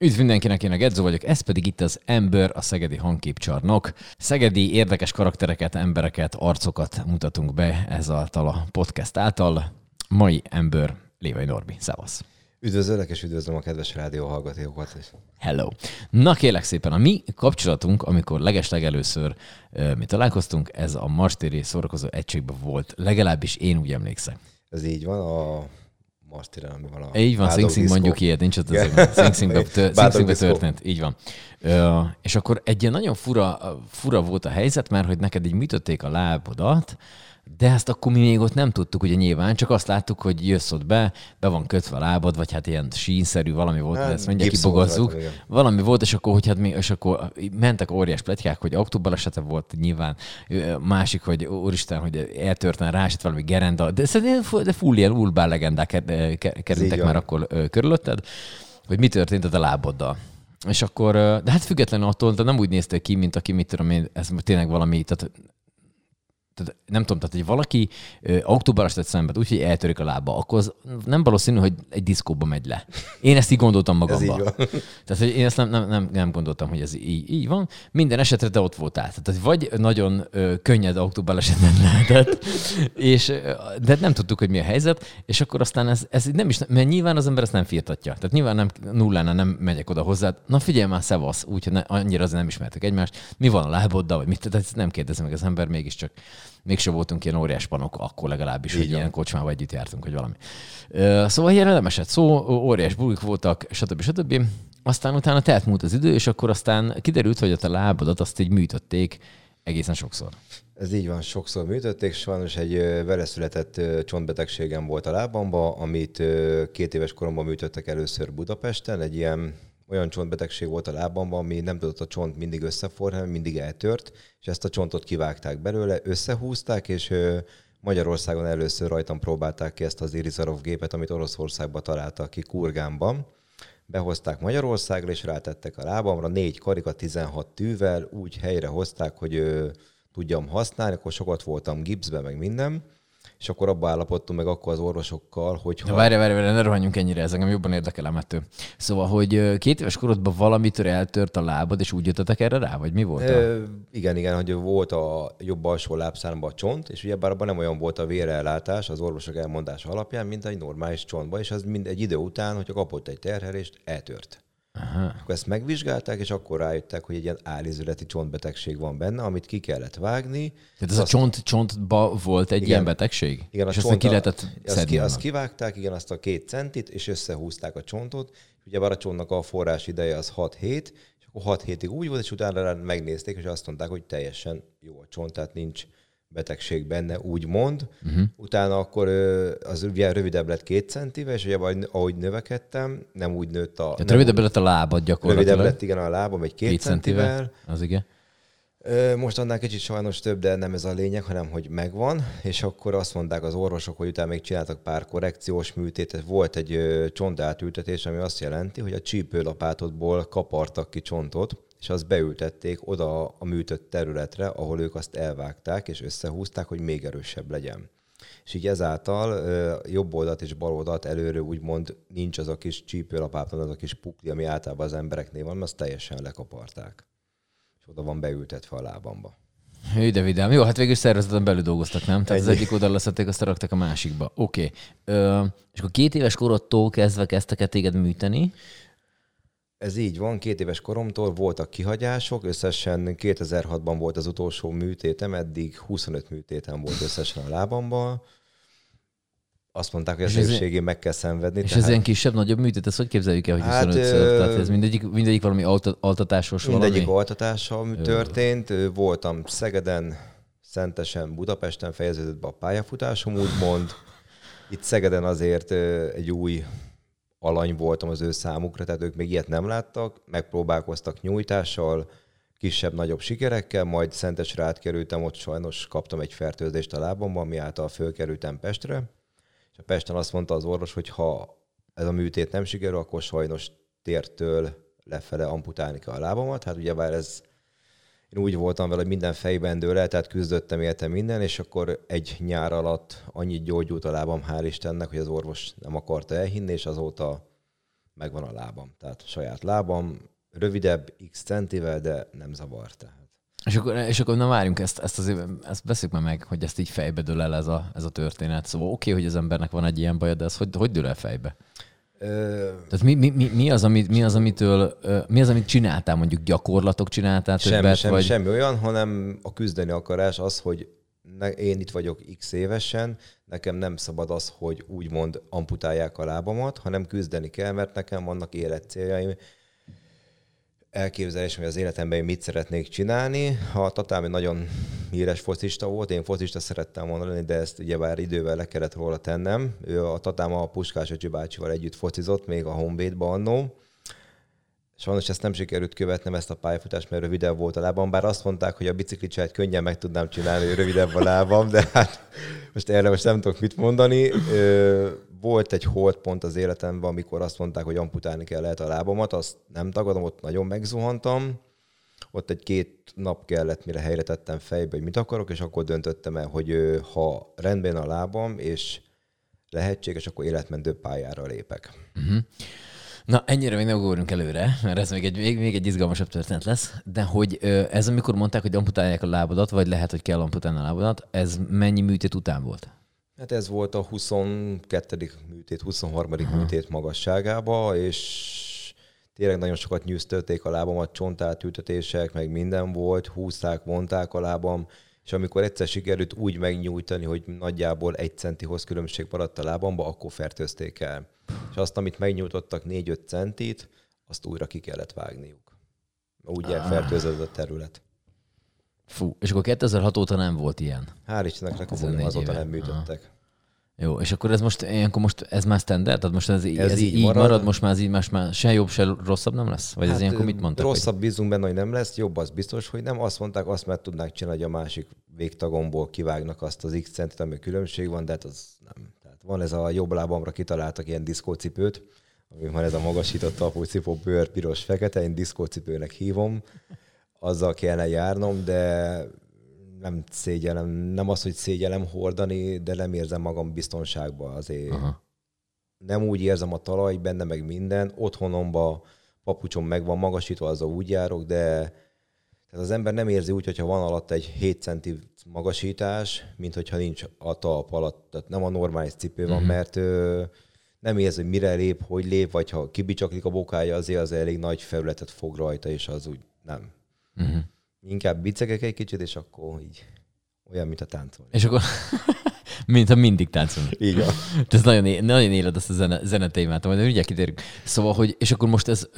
Üdv mindenkinek, én a Gedzo vagyok, ez pedig itt az Ember, a Szegedi Hangképcsarnok. Szegedi érdekes karaktereket, embereket, arcokat mutatunk be ezáltal a podcast által. Mai Ember, Lévai Norbi, szevasz! Üdvözöllek, és üdvözlöm a kedves rádió hallgatókat. Hello! Na kérlek szépen, a mi kapcsolatunk, amikor legeslegelőször uh, mi találkoztunk, ez a Mastéri szórakozó egységben volt, legalábbis én úgy emlékszem. Ez így van, a Martiren, ami van a Így van, Sing Sing mondjuk ilyet, nincs ott az Sing Singbe történt, így van. Ö, és akkor egy ilyen nagyon fura, fura volt a helyzet, mert hogy neked így műtötték a lábodat, de ezt akkor mi még ott nem tudtuk, ugye nyilván, csak azt láttuk, hogy jössz ott be, be van kötve a lábad, vagy hát ilyen sínszerű valami volt, hát, ezt mindjárt kibogazzuk. Valami volt, és akkor, hogy hát mi, és akkor mentek óriás pletykák, hogy októbalesete volt nyilván, másik, hogy úristen, hogy eltörten rásett valami gerenda, de szerintem de full ilyen urbán legendák kerültek már akkor körülötted, hogy mi történt a láboddal. És akkor, de hát függetlenül attól, de nem úgy néztél ki, mint aki, mit tudom én, ez tényleg valami, tehát tehát nem tudom, tehát hogy valaki autóbáros tett szenved, úgyhogy eltörik a lába, akkor az nem valószínű, hogy egy diszkóba megy le. Én ezt így gondoltam magamba. Ez így tehát, hogy én ezt nem, nem, nem, nem gondoltam, hogy ez így, így van. Minden esetre te ott voltál. Tehát, vagy nagyon ö, könnyed autóbalesetben lehetett, és, de nem tudtuk, hogy mi a helyzet, és akkor aztán ez, ez nem is, mert nyilván az ember ezt nem firtatja. Tehát nyilván nem nullánál nem megyek oda hozzá. Na figyelj már, szevasz, úgyhogy annyira azért nem ismertek egymást. Mi van a láboddal, vagy mit? Tehát ezt nem kérdezem meg az ember, mégiscsak mégsem voltunk ilyen óriás panok, akkor legalábbis, Így hogy van. ilyen kocsmával együtt jártunk, vagy valami. Szóval ilyen nem esett szó, óriás bulik voltak, stb. stb. Aztán utána telt múlt az idő, és akkor aztán kiderült, hogy a te lábadat azt így műtötték egészen sokszor. Ez így van, sokszor műtötték, sajnos egy vele született csontbetegségem volt a lábamba, amit két éves koromban műtöttek először Budapesten, egy ilyen olyan csontbetegség volt a lábamban, ami nem tudott a csont mindig összeforni, mindig eltört, és ezt a csontot kivágták belőle, összehúzták, és Magyarországon először rajtam próbálták ki ezt az Irizarov gépet, amit Oroszországban találtak ki Kurgánban. Behozták Magyarországra, és rátettek a lábamra, négy karika, 16 tűvel, úgy helyre hozták, hogy tudjam használni, akkor sokat voltam gipszbe, meg minden és akkor abba állapodtunk meg akkor az orvosokkal, hogy... Ha... Várj, várj, várj, ne rohanjunk ennyire, ez engem jobban érdekel emető. Szóval, hogy két éves korodban valamitől eltört a lábad, és úgy jöttetek erre rá, vagy mi volt? A... igen, igen, hogy volt a jobb alsó lábszámban a csont, és ugye bár abban nem olyan volt a vérellátás az orvosok elmondása alapján, mint egy normális csontban, és az mind egy idő után, hogyha kapott egy terhelést, eltört. Aha. Akkor ezt megvizsgálták, és akkor rájöttek, hogy egy ilyen állizületi csontbetegség van benne, amit ki kellett vágni. Tehát ez a csont, csontba volt egy igen, ilyen betegség? Igen, és a csont, ki lehetett azt, ki, azt kivágták, igen, azt a két centit, és összehúzták a csontot. Ugye a csontnak a forrás ideje az 6 hét, és akkor 6 hétig úgy volt, és utána megnézték, és azt mondták, hogy teljesen jó a csont, tehát nincs betegség benne, úgymond. Uh-huh. Utána akkor az ugye rövidebb lett két centivel, és ugye ahogy növekedtem, nem úgy nőtt a... Tehát rövidebb lett a lábad gyakorlatilag. Rövidebb lett igen a lábam, egy két, két centivel. centivel. Az igen. Most annál kicsit sajnos több, de nem ez a lényeg, hanem hogy megvan, és akkor azt mondták az orvosok, hogy utána még csináltak pár korrekciós műtétet. Volt egy csontátültetés, ami azt jelenti, hogy a csípőlapátodból kapartak ki csontot, és azt beültették oda a műtött területre, ahol ők azt elvágták, és összehúzták, hogy még erősebb legyen. És így ezáltal jobb oldalt és bal oldalt előre úgymond nincs az a kis csípőlapáton, az a kis pukli, ami általában az embereknél van, mert azt teljesen lekaparták. És oda van beültetve a lábamba. Hű, de vidám. Jó, hát végül szervezeten belül dolgoztak, nem? Tehát Ennyi. az egyik oldalra leszették, azt raktak a másikba. Oké. Okay. és akkor két éves korodtól kezdve kezdtek téged műteni? Ez így van, két éves koromtól voltak kihagyások, összesen 2006-ban volt az utolsó műtétem, eddig 25 műtétem volt összesen a lábamban. Azt mondták, hogy a szépségén meg kell szenvedni. És tehát... ez ilyen kisebb-nagyobb műtét, ezt hogy képzeljük el, hogy 25 hát, ször? Tehát ez mindegyik, mindegyik valami altatásos mindegyik valami? altatással történt. Voltam Szegeden, Szentesen, Budapesten fejeződött be a pályafutásom, úgymond. Itt Szegeden azért egy új alany voltam az ő számukra, tehát ők még ilyet nem láttak, megpróbálkoztak nyújtással, kisebb-nagyobb sikerekkel, majd Szentesre átkerültem, ott sajnos kaptam egy fertőzést a lábamban, ami által fölkerültem Pestre, és a Pesten azt mondta az orvos, hogy ha ez a műtét nem sikerül, akkor sajnos tértől lefele amputálni kell a lábamat. Hát ugyebár ez én úgy voltam vele, hogy minden fejben dől tehát küzdöttem, éltem minden, és akkor egy nyár alatt annyit gyógyult a lábam, hál' Istennek, hogy az orvos nem akarta elhinni, és azóta megvan a lábam. Tehát saját lábam, rövidebb, x centivel, de nem zavar. Tehát. És akkor, és akkor na várjunk, ezt, ezt, azért, ezt beszéljük már meg, hogy ezt így fejbe dől el ez a, ez a történet. Szóval oké, okay, hogy az embernek van egy ilyen baja, de ez hogy, hogy dől el fejbe? Tehát mi, mi, mi, mi, az, amit, mi, az, amitől, mi az, amit csináltál, mondjuk gyakorlatok csináltál semmi, többet? Semmi, vagy... semmi olyan, hanem a küzdeni akarás az, hogy ne, én itt vagyok x évesen, nekem nem szabad az, hogy úgymond amputálják a lábamat, hanem küzdeni kell, mert nekem vannak életcéljaim, elképzelés, hogy az életemben én mit szeretnék csinálni. A Tatámi nagyon híres focista volt, én focista szerettem volna lenni, de ezt ugye már idővel le kellett róla tennem. Ő a Tatám a Puskás Öcsi bácsival együtt focizott, még a Honvédban annó. Sajnos ezt nem sikerült követnem, ezt a pályafutást, mert rövidebb volt a lábam, bár azt mondták, hogy a biciklicsáját könnyen meg tudnám csinálni, hogy rövidebb a lábam, de hát most erre most nem tudok mit mondani. Volt egy holdpont az életemben, amikor azt mondták, hogy amputálni kell lehet a lábamat, azt nem tagadom, ott nagyon megzuhantam. Ott egy két nap kellett, mire helyre tettem fejbe, hogy mit akarok, és akkor döntöttem el, hogy ha rendben a lábam, és lehetséges, akkor életmentő pályára lépek. Uh-huh. Na, ennyire még nem ugorjunk előre, mert ez még egy, még, még egy izgalmasabb történet lesz, de hogy ez, amikor mondták, hogy amputálják a lábadat, vagy lehet, hogy kell amputálni a lábadat, ez mennyi műtét után volt? Hát ez volt a 22. műtét, 23. Aha. műtét magasságába, és tényleg nagyon sokat nyűztölték a lábamat, csontátültetések, meg minden volt, húzták, vonták a lábam, és amikor egyszer sikerült úgy megnyújtani, hogy nagyjából egy centi különbség maradt a lábamba, akkor fertőzték el. És azt, amit megnyújtottak 4-5 centit, azt újra ki kellett vágniuk. Úgy ah. fertőzött a terület. Fú, és akkor 2006 óta nem volt ilyen? Hál' Istennek, azóta nem műtöttek. Aha. Jó, és akkor ez most, ilyenkor most ez már standard? Tehát most ez, ez, ez így, így marad. marad, most már ez így más már se jobb, se rosszabb nem lesz? Vagy hát ez ilyenkor mit mondtak? Rosszabb hogy... bízunk benne, hogy nem lesz, jobb az biztos, hogy nem. Azt mondták, azt már tudnák csinálni, hogy a másik végtagomból kivágnak azt az X centet, ami különbség van, de hát az nem. Tehát van ez a jobb lábamra kitaláltak ilyen diszkócipőt, ami van ez a magasított talpúcipő, bőr, piros, fekete, én diszkócipőnek hívom, azzal kellene járnom, de nem szégyelem, nem az, hogy szégyelem hordani, de nem érzem magam biztonságban azért. Aha. Nem úgy érzem a talaj, benne meg minden. Otthonomba papucsom meg van magasítva, az úgy járok, de tehát az ember nem érzi úgy, hogyha van alatt egy 7 centi magasítás, mint hogyha nincs a talp alatt. Tehát nem a normális cipő van, uh-huh. mert ö, nem érzi, hogy mire lép, hogy lép, vagy ha kibicsaklik a bokája, azért az elég nagy felületet fog rajta, és az úgy nem. Uh-huh inkább bicegek egy kicsit, és akkor így olyan, mint a táncolni. És akkor, mint ha mindig táncolni. Így van. ez nagyon, nagyon éled ezt a zene, zene témát, majd ugye kitérünk. Szóval, hogy, és akkor most ez,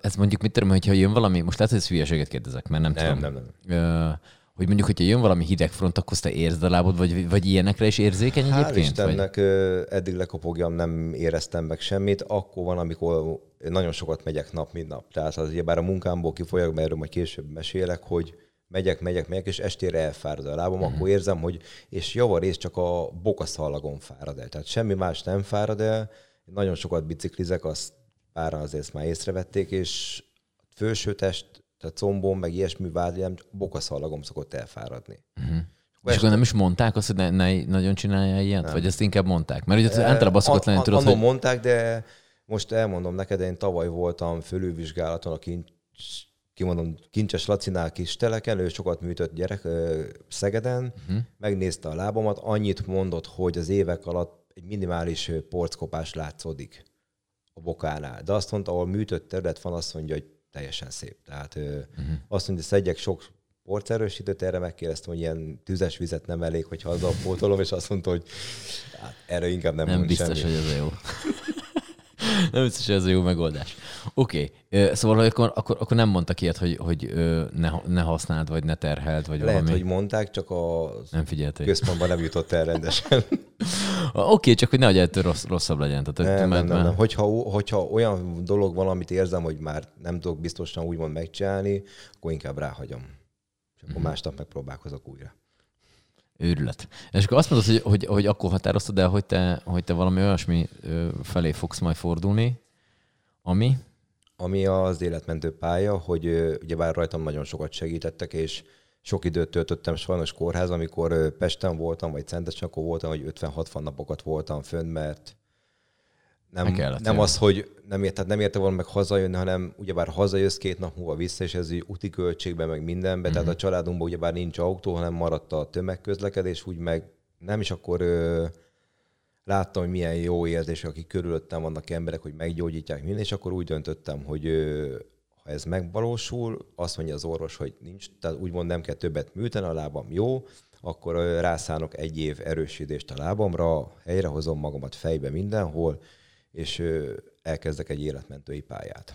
ez mondjuk mit tudom, hogyha jön valami, most lehet, hogy ez hülyeséget kérdezek, mert nem, nem tudom. Nem, nem, nem hogy mondjuk, hogyha jön valami hideg front, akkor te érzed a lábod, vagy, vagy ilyenekre is érzékeny Hál egyébként? Istennek vagy? eddig lekopogjam, nem éreztem meg semmit. Akkor van, amikor nagyon sokat megyek nap, mint nap. Tehát az bár a munkámból kifolyok, mert erről majd később mesélek, hogy megyek, megyek, megyek, és estére elfárad a lábam, uh-huh. akkor érzem, hogy, és javarész csak a bokaszallagon fárad el. Tehát semmi más nem fárad el. Nagyon sokat biciklizek, azt páran azért már észrevették, és főső test tehát combom, meg ilyesmi vádlám, bokaszallagom szokott elfáradni. Uh-huh. És akkor nem is mondták azt, hogy ne, ne nagyon csinálja ilyet? Nem. Vagy ezt inkább mondták? Mert ugye általában szokott lenni, tudod, hogy... mondták, de most elmondom neked, én tavaly voltam fölülvizsgálaton a kincs, kimondom, Kincses Lacinál kis teleken, ő sokat műtött gyerek Szegeden, uh-huh. megnézte a lábamat, annyit mondott, hogy az évek alatt egy minimális porckopás látszódik a bokánál. De azt mondta, ahol műtött terület van, azt mondja, hogy teljesen szép. Tehát uh-huh. azt mondja, hogy szedjek sok porcerősítőt, erre megkérdeztem, hogy ilyen tüzes vizet nem elég, hogyha azzal pótolom, és azt mondta, hogy hát, erre inkább nem Nem biztos, semmi. hogy ez jó. nem biztos, hogy ez a jó megoldás. Oké, okay. szóval akkor, akkor, akkor nem mondtak ilyet, hogy, hogy ne, ne használd, vagy ne terheld, vagy Lehet, valami. hogy mondták, csak a nem központban nem jutott el rendesen. Oké, okay, csak hogy nehogy ettől rossz, rosszabb legyen. Tehát, nem, nem, nem, nem. Hogyha, hogyha olyan dolog van, amit érzem, hogy már nem tudok biztosan úgymond megcsinálni, akkor inkább ráhagyom. És akkor mm-hmm. másnap megpróbálkozok újra. Őrület. És akkor azt mondod, hogy, hogy, hogy akkor határoztad el, hogy te, hogy te valami olyasmi felé fogsz majd fordulni, ami? Ami az életmentő pálya, hogy ugye bár rajtam nagyon sokat segítettek, és sok időt töltöttem sajnos kórház, amikor Pesten voltam, vagy Szentesen, akkor voltam, hogy 50-60 napokat voltam fönn, mert nem, nem az, hogy nem, ért, tehát nem érte volna meg hazajönni, hanem ugyebár hazajössz két nap múlva vissza, és ez úti költségbe, meg mindenbe, uh-huh. tehát a családunkban ugyebár nincs autó, hanem maradt a tömegközlekedés, úgy meg nem, is akkor ö, láttam, hogy milyen jó érzés, akik körülöttem vannak emberek, hogy meggyógyítják minden, és akkor úgy döntöttem, hogy ö, ha ez megvalósul, azt mondja az orvos, hogy nincs, tehát úgymond nem kell többet műteni, a lábam jó, akkor rászánok egy év erősítést a lábamra, helyrehozom magamat fejbe mindenhol, és elkezdek egy életmentői pályát.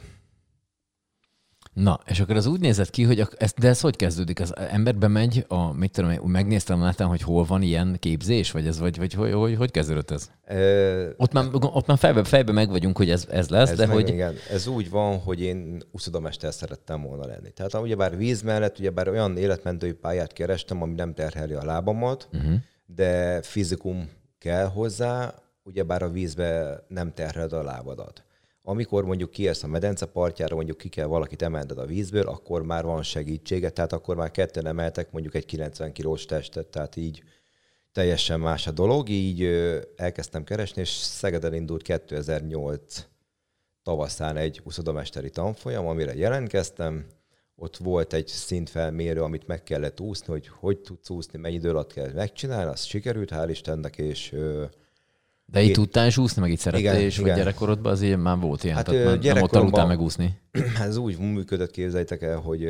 Na, és akkor az úgy nézett ki, hogy ez, de ez hogy kezdődik? Az emberbe megy, a, mit tudom, megnéztem a hogy hol van ilyen képzés, vagy ez, vagy, vagy hogy, hogy, hogy kezdődött ez? E, ott már, ott már fejbe, fejbe meg vagyunk, hogy ez, ez lesz, ez de meg, hogy... Igen, ez úgy van, hogy én uszodamester szerettem volna lenni. Tehát ugyebár víz mellett, ugyebár olyan életmentői pályát kerestem, ami nem terheli a lábamat, uh-huh. de fizikum kell hozzá, ugyebár a vízbe nem terheled a lábadat. Amikor mondjuk kiérsz a medence partjára, mondjuk ki kell valakit emelned a vízből, akkor már van segítsége, tehát akkor már ketten emeltek mondjuk egy 90 kilós testet, tehát így teljesen más a dolog. Így elkezdtem keresni, és Szegeden indult 2008 tavaszán egy uszodomesteri tanfolyam, amire jelentkeztem. Ott volt egy szintfelmérő, amit meg kellett úszni, hogy hogy tudsz úszni, mennyi idő alatt kell megcsinálni, az sikerült, hál' Istennek, és de itt tudtál is úszni, meg itt szerettél, és igen. gyerekkorodban az ilyen már volt ilyen, hát, tehát nem ott aludtál megúszni. Ez úgy működött, képzeljétek el, hogy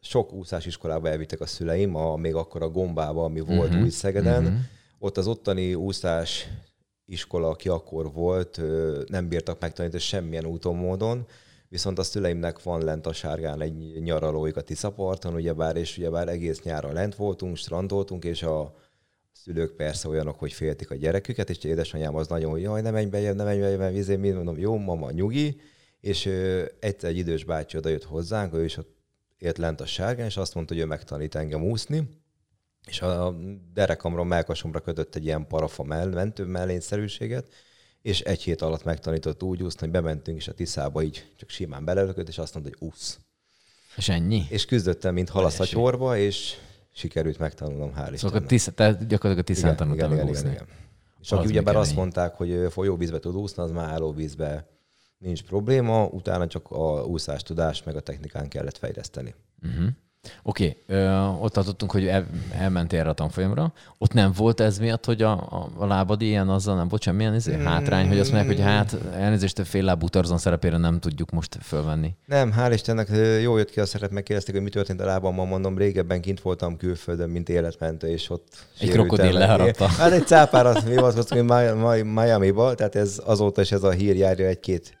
sok úszásiskolában elvittek a szüleim, a, még akkor a gombába, ami volt uh-huh. új Szegeden. Uh-huh. Ott az ottani úszás iskola, aki akkor volt, nem bírtak megtanítani semmilyen úton, módon, viszont a szüleimnek van lent a sárgán egy nyaralóik a Tiszaparton, ugyebár, és ugyebár egész nyáron lent voltunk, strandoltunk, és a szülők persze olyanok, hogy féltik a gyereküket, és édesanyám az nagyon, hogy jaj, nem menj be, nem menj be, vizé, mi mondom, jó, mama, nyugi, és ö, egyszer egy idős bácsi oda jött hozzánk, ő is ott élt lent a sárgán, és azt mondta, hogy ő megtanít engem úszni, és a derekamra, melkasomra kötött egy ilyen parafa mell, mentő mellényszerűséget, és egy hét alatt megtanított úgy úszni, hogy bementünk is a Tiszába, így csak simán belelökött, és azt mondta, hogy úsz. És ennyi? És küzdöttem, mint halasz a csorba, és sikerült megtanulnom, hál' Istennek. Szóval tisza, tehát gyakorlatilag a tisztán tanultam igen, igen, igen, igen. És aki ugyebár azt mondták, hogy folyóvízbe tud úszni, az már állóvízbe nincs probléma, utána csak a úszás tudás meg a technikán kellett fejleszteni. Uh-huh. Oké, okay. ott tartottunk, hogy el, elmentél erre a tanfolyamra. Ott nem volt ez miatt, hogy a, a, a lábad ilyen, azzal nem volt semmilyen izé, mm. hátrány, hogy azt mondják, hogy hát elnézést, a fél lábú Tarzan szerepére nem tudjuk most fölvenni. Nem, hál' Istennek jó jött ki a szerep, megkérdezték, hogy mi történt a lábammal, mondom, régebben kint voltam külföldön, mint életmentő, és ott Egy krokodil leharapta. Hát egy cápára hivatkoztunk Miami-ba, tehát ez azóta is ez a hír járja egy-két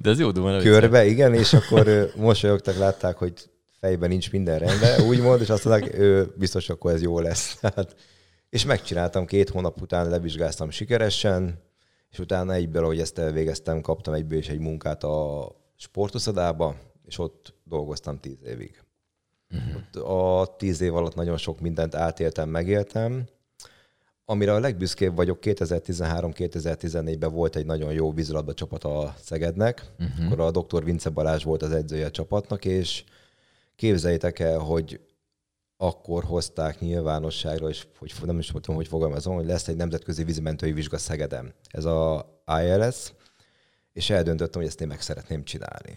De ez jó duma, körbe, igen, és akkor mosolyogtak, látták, hogy fejben nincs minden rendben, úgymond, és azt mondták, ő biztos akkor ez jó lesz. Tehát, és megcsináltam, két hónap után levizsgáztam sikeresen, és utána egyből, ahogy ezt elvégeztem, kaptam egyből is egy munkát a sportuszadába, és ott dolgoztam tíz évig. Uh-huh. Ott a tíz év alatt nagyon sok mindent átéltem, megéltem. Amire a legbüszkébb vagyok, 2013-2014-ben volt egy nagyon jó vízilabda csapat a Szegednek, uh-huh. akkor a dr. Vince Balázs volt az edzője a csapatnak, és Képzeljétek el, hogy akkor hozták nyilvánosságra, és hogy nem is tudom, hogy fogalmazom, hogy lesz egy nemzetközi vízimentői vizsga Szegedem. Ez a ILS, és eldöntöttem, hogy ezt én meg szeretném csinálni.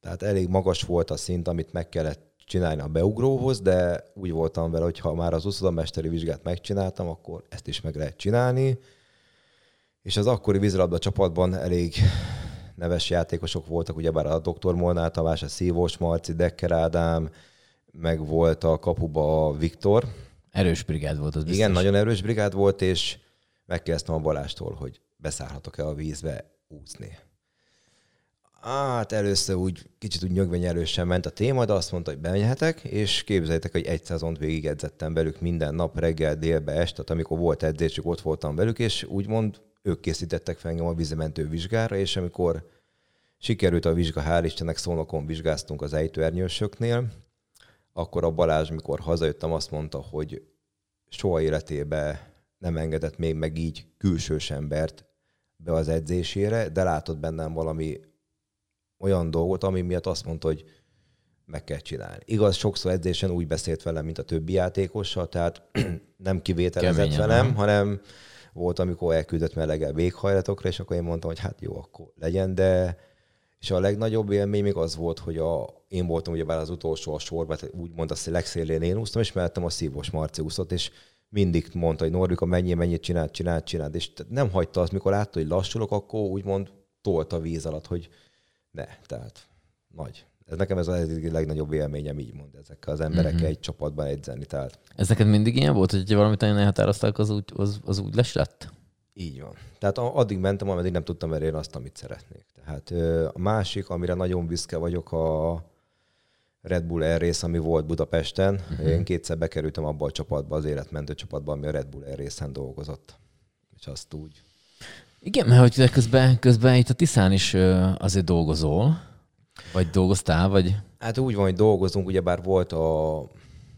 Tehát elég magas volt a szint, amit meg kellett csinálni a beugróhoz, de úgy voltam vele, hogy ha már az uszodamesteri vizsgát megcsináltam, akkor ezt is meg lehet csinálni. És az akkori vízilabda csapatban elég neves játékosok voltak, ugyebár a Dr. Molnár Tamás, a Szívós Marci, Dekker Ádám, meg volt a kapuba a Viktor. Erős brigád volt az biztos. Igen, nagyon erős brigád volt, és megkezdtem a Balástól, hogy beszállhatok-e a vízbe úszni. Hát először úgy kicsit úgy nyögvenyelősen ment a téma, de azt mondta, hogy bemenhetek, és képzeljétek, hogy egy szezont végig edzettem velük minden nap, reggel, délbe, este, amikor volt edzésük, ott voltam velük, és úgymond ők készítettek fel engem a vízimentő vizsgára, és amikor sikerült a vizsga, hál' Istennek szónokon vizsgáztunk az ejtőernyősöknél, akkor a Balázs, mikor hazajöttem, azt mondta, hogy soha életébe nem engedett még meg így külsős embert be az edzésére, de látott bennem valami olyan dolgot, ami miatt azt mondta, hogy meg kell csinálni. Igaz, sokszor edzésen úgy beszélt velem, mint a többi játékossal, tehát nem kivételezett Keményen, velem, hanem Volt, amikor elküldött melegel véghajlatokra, és akkor én mondtam, hogy hát jó, akkor legyen, de és a legnagyobb élmény még az volt, hogy a, én voltam ugyebár az utolsó a sorban, úgymond a legszélén én úsztam, és mellettem a Szívos Marci úszott, és mindig mondta, hogy Norvika, mennyi, mennyit csinált, csinált, csinált, és nem hagyta azt, mikor látta, hogy lassulok, akkor úgymond tolt a víz alatt, hogy ne, tehát nagy. Ez nekem ez a legnagyobb élményem, így mond, ezekkel az emberekkel mm-hmm. egy csapatban edzeni. Tehát. Ez neked mindig ilyen volt, hogy valamit nagyon elhatározták, az úgy, az, az úgy lesz lett? Így van. Tehát addig mentem, ameddig nem tudtam elérni azt, amit szeretnék. Tehát a másik, amire nagyon büszke vagyok, a Red Bull Air Race, ami volt Budapesten. Uh-huh. Én kétszer bekerültem abba a csapatba, az életmentő csapatba, ami a Red Bull Air Race-en dolgozott. És azt úgy. Igen, mert hogy közben, közben itt a Tiszán is azért dolgozol, vagy dolgoztál, vagy? Hát úgy van, hogy dolgozunk, ugyebár volt a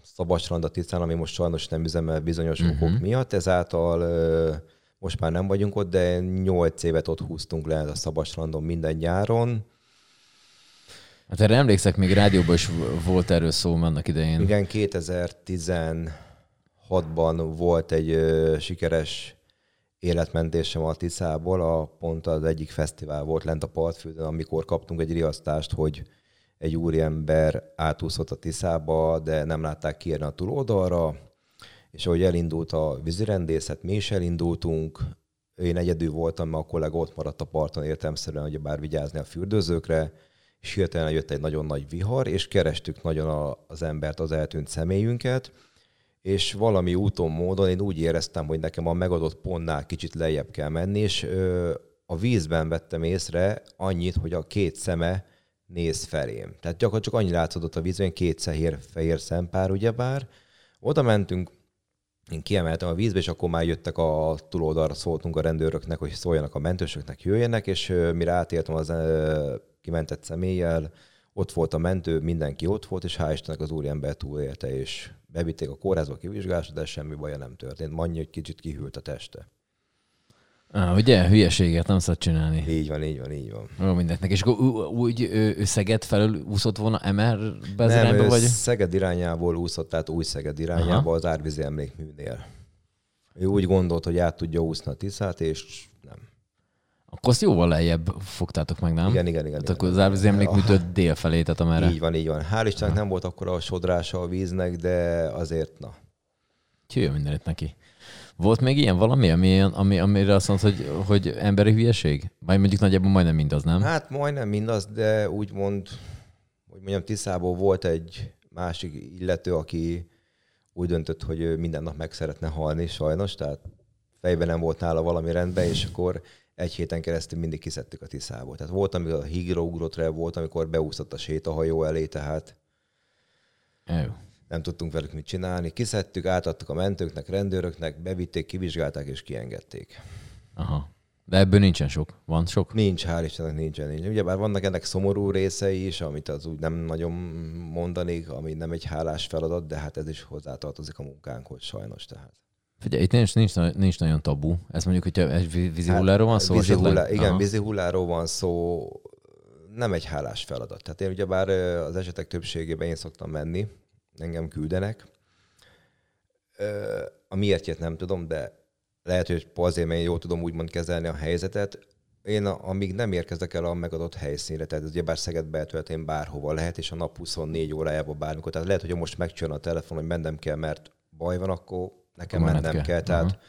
Szabadsrand a Tiszán, ami most sajnos nem üzemel bizonyos uh-huh. okok miatt, ezáltal most már nem vagyunk ott, de nyolc évet ott húztunk le a Szabadsrandon minden nyáron. Hát erre emlékszek, még rádióban is volt erről szó annak idején. Igen, 2016-ban volt egy ö, sikeres életmentésem a Tiszából, a, pont az egyik fesztivál volt lent a Partfülden, amikor kaptunk egy riasztást, hogy egy úriember átúszott a Tiszába, de nem látták kiérni a túloldalra, és ahogy elindult a vízirendészet, mi is elindultunk, én egyedül voltam, mert a kollega ott maradt a parton értelmszerűen, hogy bár vigyázni a fürdőzőkre, és hirtelen jött egy nagyon nagy vihar, és kerestük nagyon az embert, az eltűnt személyünket, és valami úton, módon én úgy éreztem, hogy nekem a megadott pontnál kicsit lejjebb kell menni, és ö, a vízben vettem észre annyit, hogy a két szeme néz felém. Tehát gyakorlatilag csak annyi látszott a vízben, két fehér szempár, ugyebár. Oda mentünk, én kiemeltem a vízbe, és akkor már jöttek a túloldalra, szóltunk a rendőröknek, hogy szóljanak a mentősöknek, jöjjenek, és mire átéltem az kimentett személlyel, ott volt a mentő, mindenki ott volt, és hál' Istennek az úriember túlélte, és bevitték a kórházba kivizsgálásra, de semmi baja nem történt. Annyi, hogy kicsit kihűlt a teste. Ah, ugye? Hülyeséget nem szabad csinálni. Így van, így van, így van. Ó, mindentnek. És akkor úgy ő, ő Szeged felől úszott volna nem, irányba, vagy? Szeged irányából úszott, tehát új Szeged irányába Aha. az Árvízi emlékműnél. Ő úgy gondolt, hogy át tudja úszni a Tiszát, és. Akkor azt jóval lejjebb fogtátok meg, nem? Igen, igen, igen. Hát akkor az Árvízi emlékműtől dél felé, tehát amerre. Így van, így van. Hál' Istennek nem volt akkor a sodrása a víznek, de azért, na. Jöjjön mindenit neki. Volt még ilyen valami, ami, ami, amire azt mondod, hogy, hogy emberi hülyeség? Vagy mondjuk nagyjából majdnem mindaz, nem? Hát majdnem mindaz, de úgymond, hogy mondjam, Tiszából volt egy másik illető, aki úgy döntött, hogy minden nap meg szeretne halni, sajnos, tehát fejben nem volt nála valami rendben, és akkor egy héten keresztül mindig kiszedtük a Tiszából. Tehát volt, amikor a hígra ugrott rá, volt, amikor beúszott a sétahajó elé, tehát... Jó nem tudtunk velük mit csinálni. Kiszedtük, átadtuk a mentőknek, rendőröknek, bevitték, kivizsgálták és kiengedték. Aha. De ebből nincsen sok. Van sok? Nincs, hál' Istennek nincsen. Nincs. Ugyebár vannak ennek szomorú részei is, amit az úgy nem nagyon mondanék, ami nem egy hálás feladat, de hát ez is hozzátartozik a munkánkhoz sajnos. Tehát. Figyelj, itt nincs, nincs, nincs nagyon tabu. Ez mondjuk, hogyha egy vízi hát, hulláról van szó? Vízi hullá, igen, Aha. vízi hulláról van szó, nem egy hálás feladat. Tehát én ugyebár az esetek többségében én szoktam menni, engem küldenek. A miértjét nem tudom, de lehet, hogy azért, mert én jól tudom úgymond kezelni a helyzetet. Én amíg nem érkezek el a megadott helyszínre, tehát ugye bár Szegedbe eltöltém bárhova lehet, és a nap 24 órájában bármikor. Tehát lehet, hogy most megcsön a telefon, hogy mennem kell, mert baj van, akkor nekem mennem kell. kell. Tehát uh-huh.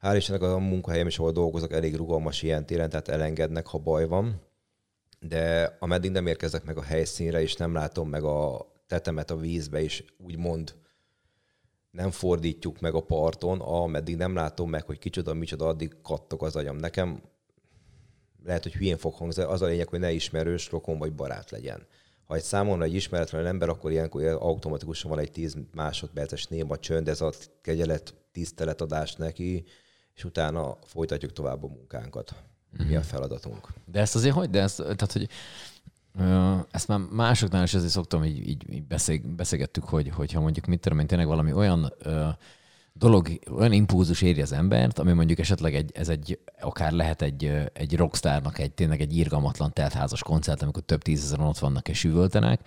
hál' Istennek a munkahelyem is, ahol dolgozok, elég rugalmas ilyen téren, tehát elengednek, ha baj van. De ameddig nem érkezek meg a helyszínre, és nem látom meg a, tetemet a vízbe, és úgymond nem fordítjuk meg a parton, ameddig nem látom meg, hogy kicsoda, micsoda, addig kattok az agyam. Nekem lehet, hogy hülyén fog hangzni, az a lényeg, hogy ne ismerős, rokon vagy barát legyen. Ha egy számomra egy ismeretlen ember, akkor ilyenkor automatikusan van egy 10 másodperces néma csönd, ez a kegyelet, tiszteletadás neki, és utána folytatjuk tovább a munkánkat. Mm-hmm. Mi a feladatunk. De ezt azért hogy? De ezt, tehát, hogy ezt már másoknál is azért szoktam, így, így, így beszél, beszélgettük, hogy, hogyha mondjuk mit tudom én, tényleg valami olyan ö, dolog, olyan impulzus éri az embert, ami mondjuk esetleg egy, ez egy, akár lehet egy, egy rockstárnak egy tényleg egy írgalmatlan teltházas koncert, amikor több tízezeren ott vannak és üvöltenek,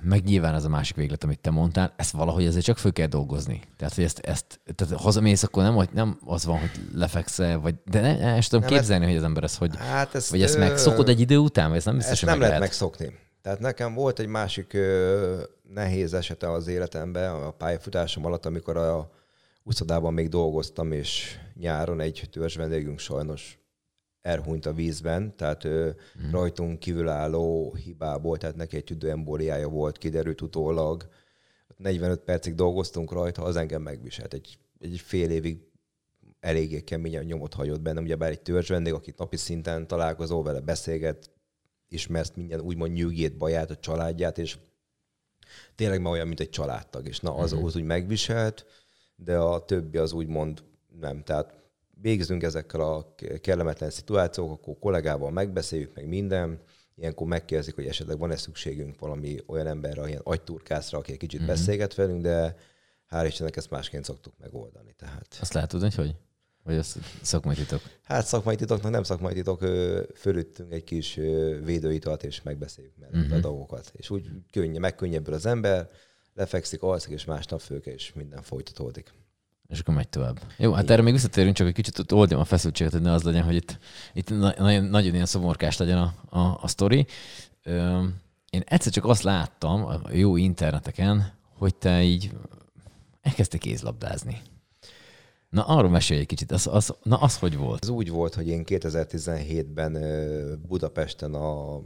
meg nyilván ez a másik véglet, amit te mondtál, ezt valahogy ezért csak föl kell dolgozni. Tehát, hogy ezt, ezt tehát hazamész, akkor nem, nem az van, hogy lefeksz vagy de ne, ne, ezt tudom nem képzelni, ez, hogy az ember ez hogy, hát ezt, vagy ezt megszokod egy idő után, vagy ez nem biztos, ezt nem meg lehet megszokni. Tehát nekem volt egy másik ö, nehéz esete az életemben, a pályafutásom alatt, amikor a uszodában még dolgoztam, és nyáron egy törzs vendégünk sajnos elhunyt a vízben, tehát ő mm. rajtunk kívülálló hibából, tehát neki egy tüdőembóliája volt, kiderült utólag. 45 percig dolgoztunk rajta, az engem megviselt. Egy, egy fél évig eléggé keményen nyomot hagyott bennem, ugyebár egy törzs vendég, akit napi szinten találkozol vele, beszélget, ismersz minden úgymond nyűgét, baját, a családját, és tényleg már olyan, mint egy családtag, és na, az, mm-hmm. az úgy megviselt, de a többi az úgymond nem. Tehát végzünk ezekkel a kellemetlen szituációk, akkor kollégával megbeszéljük meg minden, ilyenkor megkérdezik, hogy esetleg van-e szükségünk valami olyan emberre, ilyen agyturkászra, aki egy kicsit mm-hmm. beszélget velünk, de hál' Istennek ezt másként szoktuk megoldani. Tehát. Azt lehet tudni, hogy hogy? Vagy az szakmai titok? Hát szakmai titoknak nem szakmai titok, fölüttünk egy kis védőitalt, és megbeszéljük uh-huh. a dolgokat. És úgy könnyű, megkönnyebbül az ember, lefekszik, alszik, és másnap főke, és minden folytatódik. És akkor megy tovább. Jó, hát erre még visszatérünk, csak egy kicsit oldjam a feszültséget, hogy ne az legyen, hogy itt, itt nagyon, nagyon ilyen szomorkás legyen a, a, a sztori. Én egyszer csak azt láttam a jó interneteken, hogy te így elkezdtek kézlabdázni. Na, arról mesélj egy kicsit. Az, az, na, az hogy volt? Az úgy volt, hogy én 2017-ben Budapesten a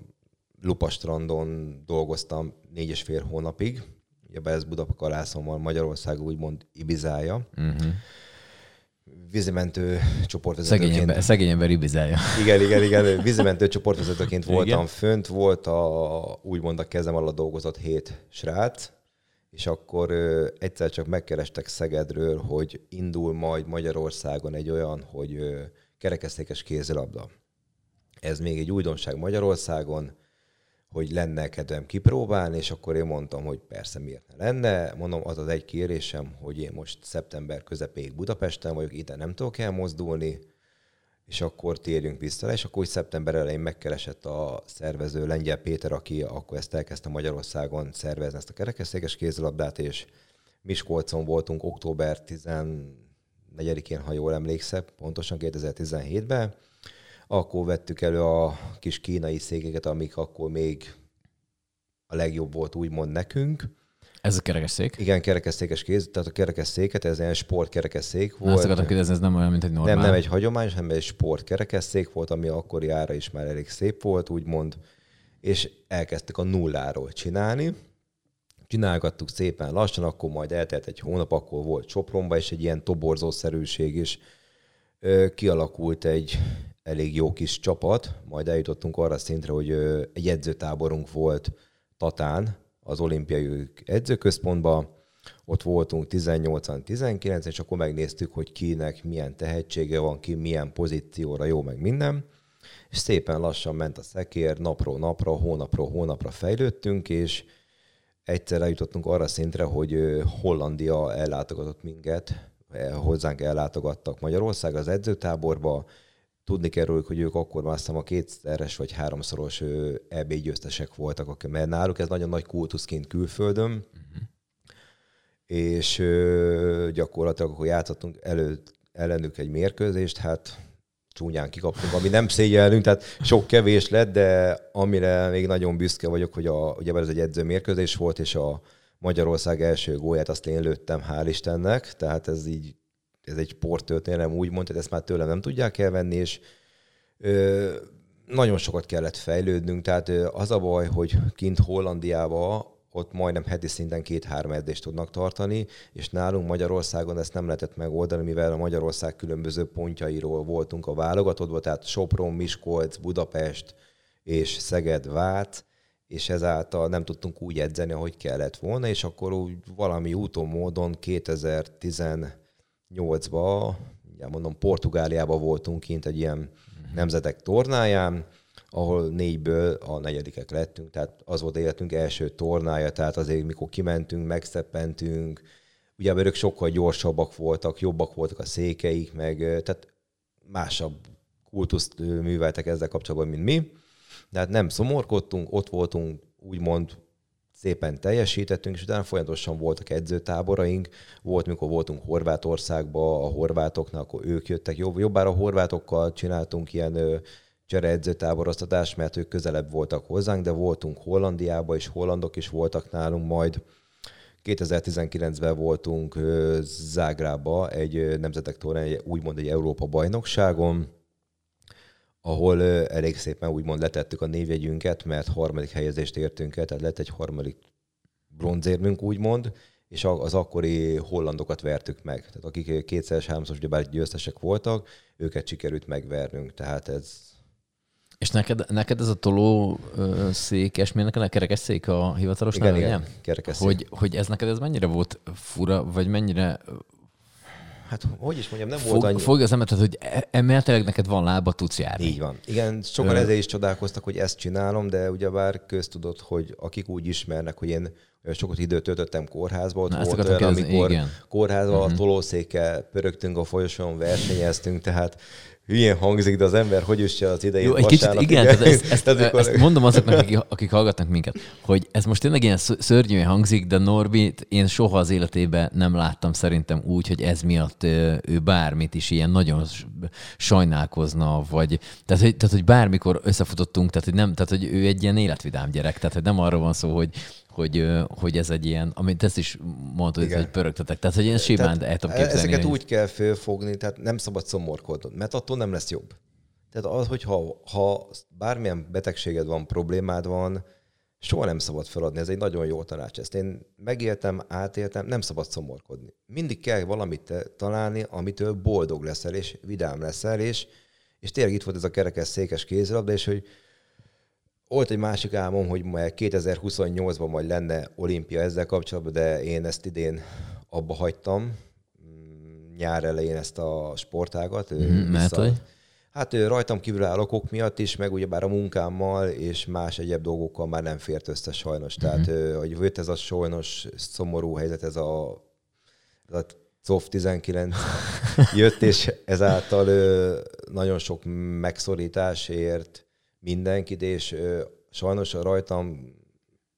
Lupastrandon dolgoztam négy és fél hónapig. Ugye ez Budapakalászommal Magyarország úgymond Ibizája. Uh-huh. Vízimentő csoportvezetőként. Szegény ember, szegény ember. Igen, igen, igen. Vízimentő csoportvezetőként voltam igen. fönt. Volt a, úgymond a kezem alatt dolgozott hét srác, és akkor ö, egyszer csak megkerestek Szegedről, hogy indul majd Magyarországon egy olyan, hogy ö, kerekesztékes kézilabda. Ez még egy újdonság Magyarországon, hogy lenne kedvem kipróbálni, és akkor én mondtam, hogy persze miért ne lenne. Mondom, az az egy kérésem, hogy én most szeptember közepéig Budapesten vagyok, ide nem tudok elmozdulni, és akkor térjünk vissza. És akkor úgy szeptember elején megkeresett a szervező Lengyel Péter, aki akkor ezt elkezdte Magyarországon szervezni ezt a kerekesszékes kézilabdát, és Miskolcon voltunk október 14-én, ha jól emlékszem, pontosan 2017-ben. Akkor vettük elő a kis kínai székeket, amik akkor még a legjobb volt úgymond nekünk, ez a kerekesszék? Igen, kerekesszékes kéz, tehát a kerekesszéket, ez egy sportkerekesszék volt. Azt akartam kérdezni, ez nem olyan, mint egy normál. Nem, nem egy hagyományos, hanem egy sportkerekesszék volt, ami akkori ára is már elég szép volt, úgymond, és elkezdtük a nulláról csinálni. Csinálgattuk szépen lassan, akkor majd eltelt egy hónap, akkor volt Sopronba, és egy ilyen toborzószerűség is kialakult egy elég jó kis csapat, majd eljutottunk arra szintre, hogy egy edzőtáborunk volt Tatán, az olimpiai edzőközpontba, ott voltunk 18-an, 19 és akkor megnéztük, hogy kinek milyen tehetsége van, ki milyen pozícióra jó, meg minden. És szépen lassan ment a szekér, napról napra, hónapról hónapra fejlődtünk, és egyszer eljutottunk arra szintre, hogy Hollandia ellátogatott minket, hozzánk ellátogattak Magyarország az edzőtáborba, tudni kell róluk, hogy ők akkor már a kétszeres vagy háromszoros EB győztesek voltak, mert náluk ez nagyon nagy kultuszként külföldön, uh-huh. és gyakorlatilag akkor játszottunk elő, ellenük egy mérkőzést, hát csúnyán kikaptunk, ami nem szégyelünk, tehát sok kevés lett, de amire még nagyon büszke vagyok, hogy a, ugye ez egy edző mérkőzés volt, és a Magyarország első gólját azt én lőttem, hál' Istennek, tehát ez így ez egy sporttörténelem, úgymond, tehát ezt már tőlem nem tudják elvenni, és ö, nagyon sokat kellett fejlődnünk, tehát ö, az a baj, hogy kint Hollandiába ott majdnem heti szinten két-három edzést tudnak tartani, és nálunk Magyarországon ezt nem lehetett megoldani, mivel a Magyarország különböző pontjairól voltunk a válogatottban, tehát Sopron, Miskolc, Budapest és Szeged, Vác, és ezáltal nem tudtunk úgy edzeni, ahogy kellett volna, és akkor úgy valami úton, módon 2010 2008-ba, ugye mondom, Portugáliában voltunk kint egy ilyen uh-huh. nemzetek tornáján, ahol négyből a negyedikek lettünk, tehát az volt életünk első tornája, tehát azért mikor kimentünk, megszeppentünk, ugye ők sokkal gyorsabbak voltak, jobbak voltak a székeik, meg tehát másabb kultuszt műveltek ezzel kapcsolatban, mint mi. De hát nem szomorkodtunk, ott voltunk úgymond szépen teljesítettünk, és utána folyamatosan voltak edzőtáboraink. Volt, mikor voltunk Horvátországba, a horvátoknak, akkor ők jöttek. Jobb, jobbára a horvátokkal csináltunk ilyen csereedzőtáboroztatást, mert ők közelebb voltak hozzánk, de voltunk Hollandiába, és hollandok is voltak nálunk majd. 2019-ben voltunk Zágrába egy nemzetek tornán, úgymond egy Európa bajnokságon, ahol elég szépen úgymond letettük a névjegyünket, mert harmadik helyezést értünk el, tehát lett egy harmadik bronzérmünk úgymond, és az akkori hollandokat vertük meg. Tehát akik kétszeres, háromszor ugyebár győztesek voltak, őket sikerült megvernünk. Tehát ez... És neked, neked ez a toló székes, miért neked a kerekesszék a hivatalos igen, igen, kerekesszék. Hogy, hogy ez neked ez mennyire volt fura, vagy mennyire hát hogy is mondjam, nem Fog, volt annyi... Fogja az emetet, hogy e- emeletileg neked van lába, tudsz járni. Így van. Igen, sokan Ö... ezzel is csodálkoztak, hogy ezt csinálom, de ugyebár köztudott, hogy akik úgy ismernek, hogy én sokat időt töltöttem kórházba, ott Na, volt olyan, amikor igen. kórházba uh-huh. a mhm. tolószékkel pörögtünk a folyosón, versenyeztünk, tehát hülyén hangzik, de az ember hogy is az idején Jó, egy kicsit, igen, igen. Ezt, ezt, ezt, ezt, mondom azoknak, akik, akik hallgatnak minket, hogy ez most tényleg ilyen szörnyűen hangzik, de Norbi, én soha az életében nem láttam szerintem úgy, hogy ez miatt ő bármit is ilyen nagyon sajnálkozna, vagy tehát, hogy, tehát, hogy bármikor összefutottunk, tehát hogy, nem, tehát, hogy ő egy ilyen életvidám gyerek, tehát hogy nem arról van szó, hogy hogy, hogy ez egy ilyen, amit ezt is mondtad, hogy pörögtetek. Tehát, hogy ilyen simán el tudom képzelni. Ezeket hogy... úgy kell fölfogni, tehát nem szabad szomorkodnod, mert attól nem lesz jobb. Tehát az, hogyha ha bármilyen betegséged van, problémád van, soha nem szabad feladni. Ez egy nagyon jó tanács. Ezt én megéltem, átéltem, nem szabad szomorkodni. Mindig kell valamit találni, amitől boldog leszel, és vidám leszel, és, és tényleg itt volt ez a kerekes székes kézilabda, és hogy volt egy másik álmom, hogy majd 2028-ban majd lenne olimpia ezzel kapcsolatban, de én ezt idén abba hagytam. Mm, nyár elején ezt a sportágat. Mm, mert hogy? Hát rajtam kívül okok miatt is, meg ugyebár a munkámmal és más egyéb dolgokkal már nem fért össze sajnos. Mm-hmm. Tehát, hogy jött ez a sajnos szomorú helyzet, ez a, ez a COF 19 jött, és ezáltal nagyon sok megszorításért mindenkit, és sajnos rajtam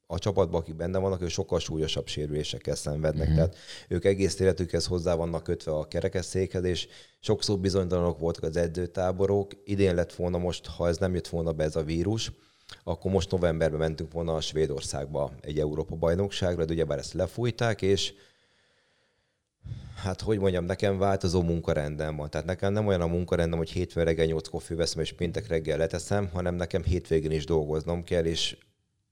a csapatban, akik benne vannak, ők sokkal súlyosabb sérülésekkel szenvednek. Mm-hmm. Tehát ők egész életükhez hozzá vannak kötve a kerekesszékhez, és sokszor bizonytalanok voltak az edzőtáborok. Idén lett volna most, ha ez nem jött volna be ez a vírus, akkor most novemberben mentünk volna a Svédországba egy Európa bajnokságra, de ugyebár ezt lefújták, és hát hogy mondjam, nekem változó munkarendem van. Tehát nekem nem olyan a munkarendem, hogy hétfőn reggel nyolckor főveszem, és péntek reggel leteszem, hanem nekem hétvégén is dolgoznom kell, és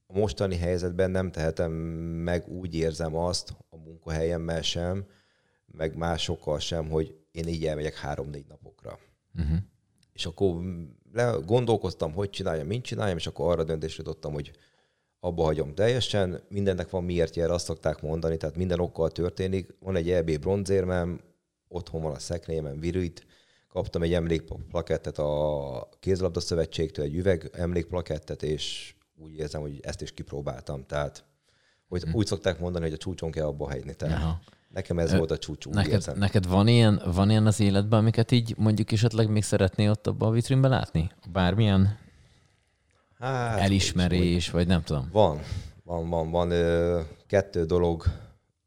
a mostani helyzetben nem tehetem meg, úgy érzem azt a munkahelyemmel sem, meg másokkal sem, hogy én így elmegyek három-négy napokra. Uh-huh. És akkor le, gondolkoztam, hogy csináljam, mint csináljam, és akkor arra döntésre jutottam, hogy abba hagyom teljesen. Mindennek van miért jel, azt szokták mondani, tehát minden okkal történik. Van egy EB bronzérmem, otthon van a szekrényemben virült, kaptam egy emlékplakettet a kézlabda szövetségtől, egy üveg emlékplakettet, és úgy érzem, hogy ezt is kipróbáltam. Tehát hogy hm. úgy szokták mondani, hogy a csúcson kell abba hagyni. Tehát Aha. nekem ez Ö, volt a csúcs, neked, érzem. Neked van ilyen, van ilyen az életben, amiket így mondjuk esetleg még szeretnél ott abban a vitrínben látni? Bármilyen Hát, elismerés, vagy nem tudom. Van, van, van, van ö, kettő dolog,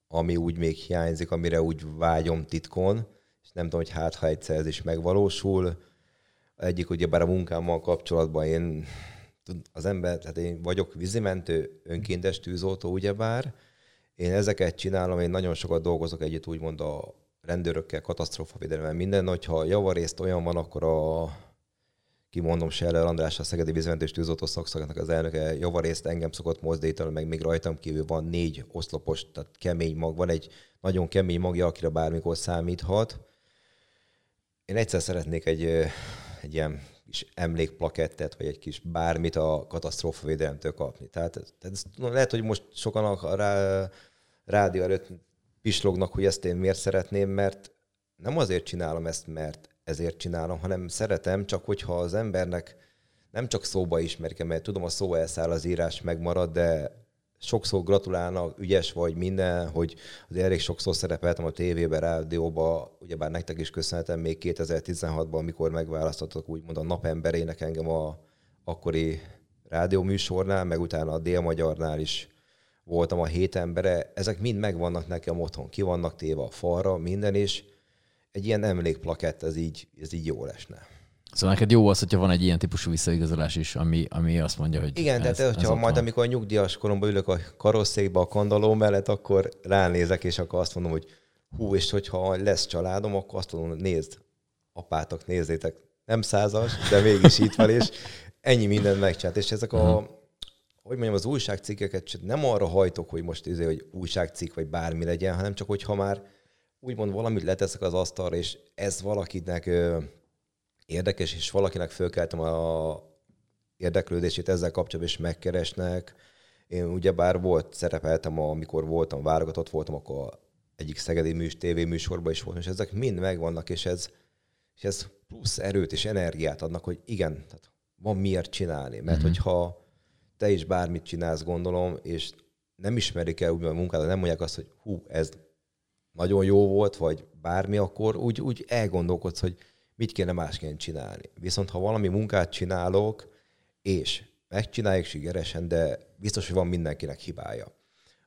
ami úgy még hiányzik, amire úgy vágyom titkon, és nem tudom, hogy hát ha egyszer ez is megvalósul. Egyik ugye bár a munkámmal kapcsolatban én az ember, tehát én vagyok vízimentő, önkéntes tűzoltó, ugyebár. Én ezeket csinálom, én nagyon sokat dolgozok együtt úgymond a rendőrökkel, katasztrófavédelemmel, minden, hogyha javarészt olyan van, akkor a kimondom Scheller András, a Szegedi Vízmentős Tűzoltó Szakszaknak az elnöke javarészt engem szokott mozdítani, meg még rajtam kívül van négy oszlopos, tehát kemény mag, van egy nagyon kemény magja, akire bármikor számíthat. Én egyszer szeretnék egy, egy ilyen kis emlékplakettet, vagy egy kis bármit a katasztrófavédelemtől kapni. Tehát, tehát lehet, hogy most sokan a rá, rádió előtt pislognak, hogy ezt én miért szeretném, mert nem azért csinálom ezt, mert ezért csinálom, hanem szeretem, csak hogyha az embernek nem csak szóba ismerik, mert tudom, a szó elszáll, az írás megmarad, de sokszor gratulálnak, ügyes vagy minden, hogy az elég sokszor szerepeltem a tévében, rádióba, ugyebár nektek is köszönhetem még 2016-ban, amikor megválasztottak úgymond a napemberének engem a akkori rádióműsornál, meg utána a Dél-Magyarnál is voltam a hét embere, ezek mind megvannak nekem otthon, ki vannak téve a falra, minden, és egy ilyen emlékplakett, ez így, ez így jó lesne. Szóval neked jó az, hogyha van egy ilyen típusú visszaigazolás is, ami, ami azt mondja, hogy Igen, ez, tehát hogyha ez majd, van. amikor a nyugdíjas koromban ülök a karosszékbe a kandaló mellett, akkor ránézek, és akkor azt mondom, hogy hú, és hogyha lesz családom, akkor azt mondom, nézd, apátok, nézzétek, nem százas, de mégis itt van, és ennyi mindent megcsinált. És ezek a, uh-huh. hogy mondjam, az újságcikkeket nem arra hajtok, hogy most izé, hogy újságcikk, vagy bármi legyen, hanem csak, hogyha már úgymond valamit leteszek az asztalra, és ez valakinek ö, érdekes, és valakinek fölkeltem a érdeklődését ezzel kapcsolatban, és megkeresnek. Én ugyebár volt, szerepeltem, amikor voltam, válogatott voltam, akkor egyik szegedi műs, tévéműsorban is voltam, és ezek mind megvannak, és ez, és ez plusz erőt és energiát adnak, hogy igen, tehát van miért csinálni. Mert uh-huh. hogyha te is bármit csinálsz, gondolom, és nem ismerik el úgy a munkát, nem mondják azt, hogy hú, ez nagyon jó volt, vagy bármi, akkor úgy, úgy elgondolkodsz, hogy mit kéne másként csinálni. Viszont ha valami munkát csinálok, és megcsináljuk sikeresen, de biztos, hogy van mindenkinek hibája.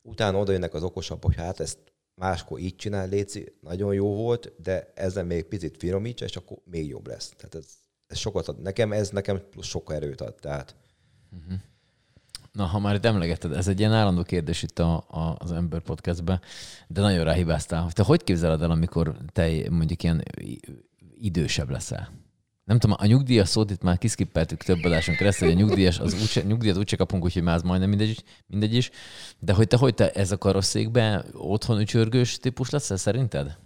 Utána oda jönnek az okosabb, hogy hát ezt máskor így csinál, Léci, nagyon jó volt, de ezzel még picit finomítsa, és akkor még jobb lesz. Tehát ez, ez sokat ad. Nekem ez nekem plusz sok erőt ad. Tehát. Uh-huh. Na, ha már itt emlegetted, ez egy ilyen állandó kérdés itt a, a, az Ember podcastben, de nagyon ráhibáztál. Te hogy képzeled el, amikor te mondjuk ilyen idősebb leszel? Nem tudom, a nyugdíjas szót itt már kiszkippeltük több adáson keresztül, hogy a nyugdíjas, az úgy, nyugdíjat úgyse kapunk, úgyhogy már az majdnem mindegy, mindegy is. De hogy te, hogy te ez a karosszékben otthon ücsörgős típus leszel szerinted?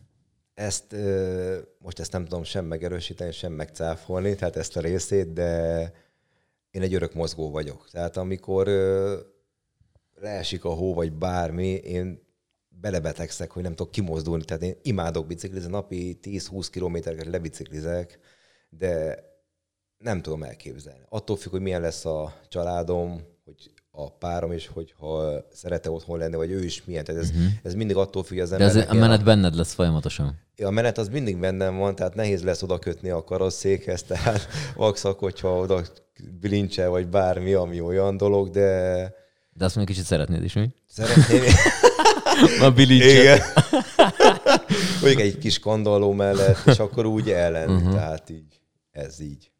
Ezt most ezt nem tudom sem megerősíteni, sem megcáfolni, tehát ezt a részét, de én egy örök mozgó vagyok. Tehát amikor leesik a hó, vagy bármi, én belebetegszek, hogy nem tudok kimozdulni. Tehát én imádok biciklizni, napi 10-20 kilométereket lebiciklizek, de nem tudom elképzelni. Attól függ, hogy milyen lesz a családom, hogy a párom is, hogyha szerete otthon lenni, vagy ő is milyen. Tehát ez, uh-huh. ez mindig attól függ, az ember. De ez a menet benned lesz folyamatosan. Ja, a menet az mindig bennem van, tehát nehéz lesz oda kötni a karosszékhez, tehát vakszak, hogyha oda bilincse, vagy bármi, ami olyan dolog, de... De azt mondjuk kicsit szeretnéd is, mi? Szeretném. a bilincse. Igen. Mondjuk egy kis kandalló mellett, és akkor úgy ellen, uh-huh. tehát így, ez így.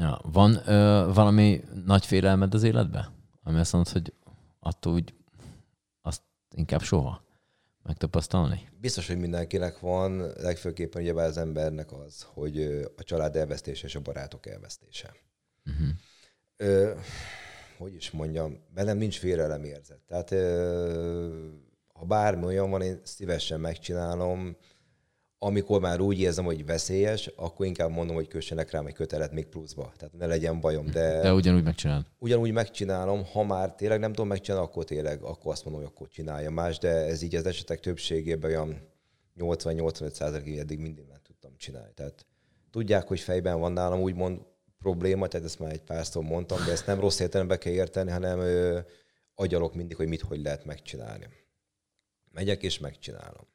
Ja, van ö, valami nagy félelmed az életben? Ami azt mondod, hogy attól úgy azt inkább soha megtapasztalni? Biztos, hogy mindenkinek van, legfőképpen ugye az embernek az, hogy a család elvesztése és a barátok elvesztése. Uh-huh. Ö, hogy is mondjam, bennem nincs félelemérzet. Tehát ö, ha bármi olyan van, én szívesen megcsinálom, amikor már úgy érzem, hogy veszélyes, akkor inkább mondom, hogy kössenek rám egy kötelet még pluszba. Tehát ne legyen bajom. De, de ugyanúgy megcsinálom. Ugyanúgy megcsinálom, ha már tényleg nem tudom megcsinálni, akkor tényleg, akkor azt mondom, hogy akkor csinálja más, de ez így az esetek többségében olyan 80-85 százalékig eddig mindig nem tudtam csinálni. Tehát tudják, hogy fejben van nálam úgymond probléma, tehát ezt már egy párszor mondtam, de ezt nem rossz értelembe kell érteni, hanem ö, agyalok mindig, hogy mit, hogy lehet megcsinálni. Megyek és megcsinálom.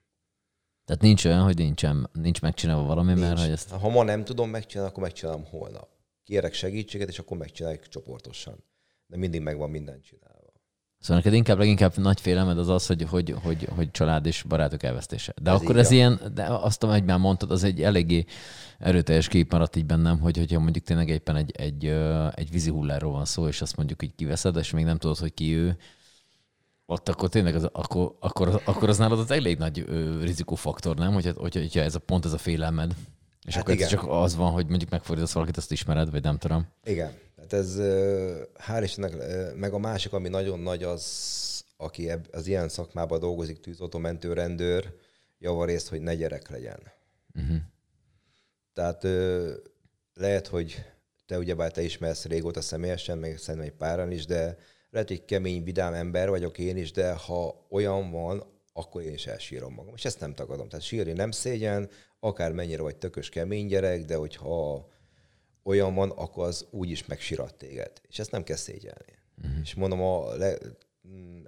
Tehát nincs olyan, hogy nincsen, nincs megcsinálva valami, nincs. mert hogy ezt... Ha ma nem tudom megcsinálni, akkor megcsinálom holnap. Kérek segítséget, és akkor megcsináljuk csoportosan. De mindig megvan minden csinálva. Szóval neked inkább leginkább nagy félelmed az az, hogy, hogy, hogy, hogy család és barátok elvesztése. De ez akkor ez ilyen, de azt, hogy már mondtad, az egy eléggé erőteljes kép maradt így bennem, hogy hogyha mondjuk tényleg éppen egy, egy, egy vízi hulláról van szó, és azt mondjuk hogy kiveszed, és még nem tudod, hogy ki ő, ott akkor tényleg az, akkor, akkor, akkor az nálad az elég nagy ö, rizikófaktor, nem? Hogyha, hogyha, hogyha ez a pont ez a félelmed. És hát akkor igen. csak az van, hogy mondjuk megfordítasz valakit, azt ismered, vagy nem tudom. Igen. Hát ez hál' Istennek, meg a másik, ami nagyon nagy, az, aki az ilyen szakmában dolgozik, tűzoltó, mentő, rendőr, javarészt, hogy ne gyerek legyen. Uh-huh. Tehát lehet, hogy te ugyebár te ismersz régóta személyesen, meg szerintem egy páran is, de lehet, hogy kemény, vidám ember vagyok én is, de ha olyan van, akkor én is elsírom magam. És ezt nem tagadom. Tehát sírni nem szégyen, akár mennyire vagy tökös kemény gyerek, de hogyha olyan van, akkor az úgy is megsirat téged. És ezt nem kell szégyelni. Uh-huh. És mondom, a le,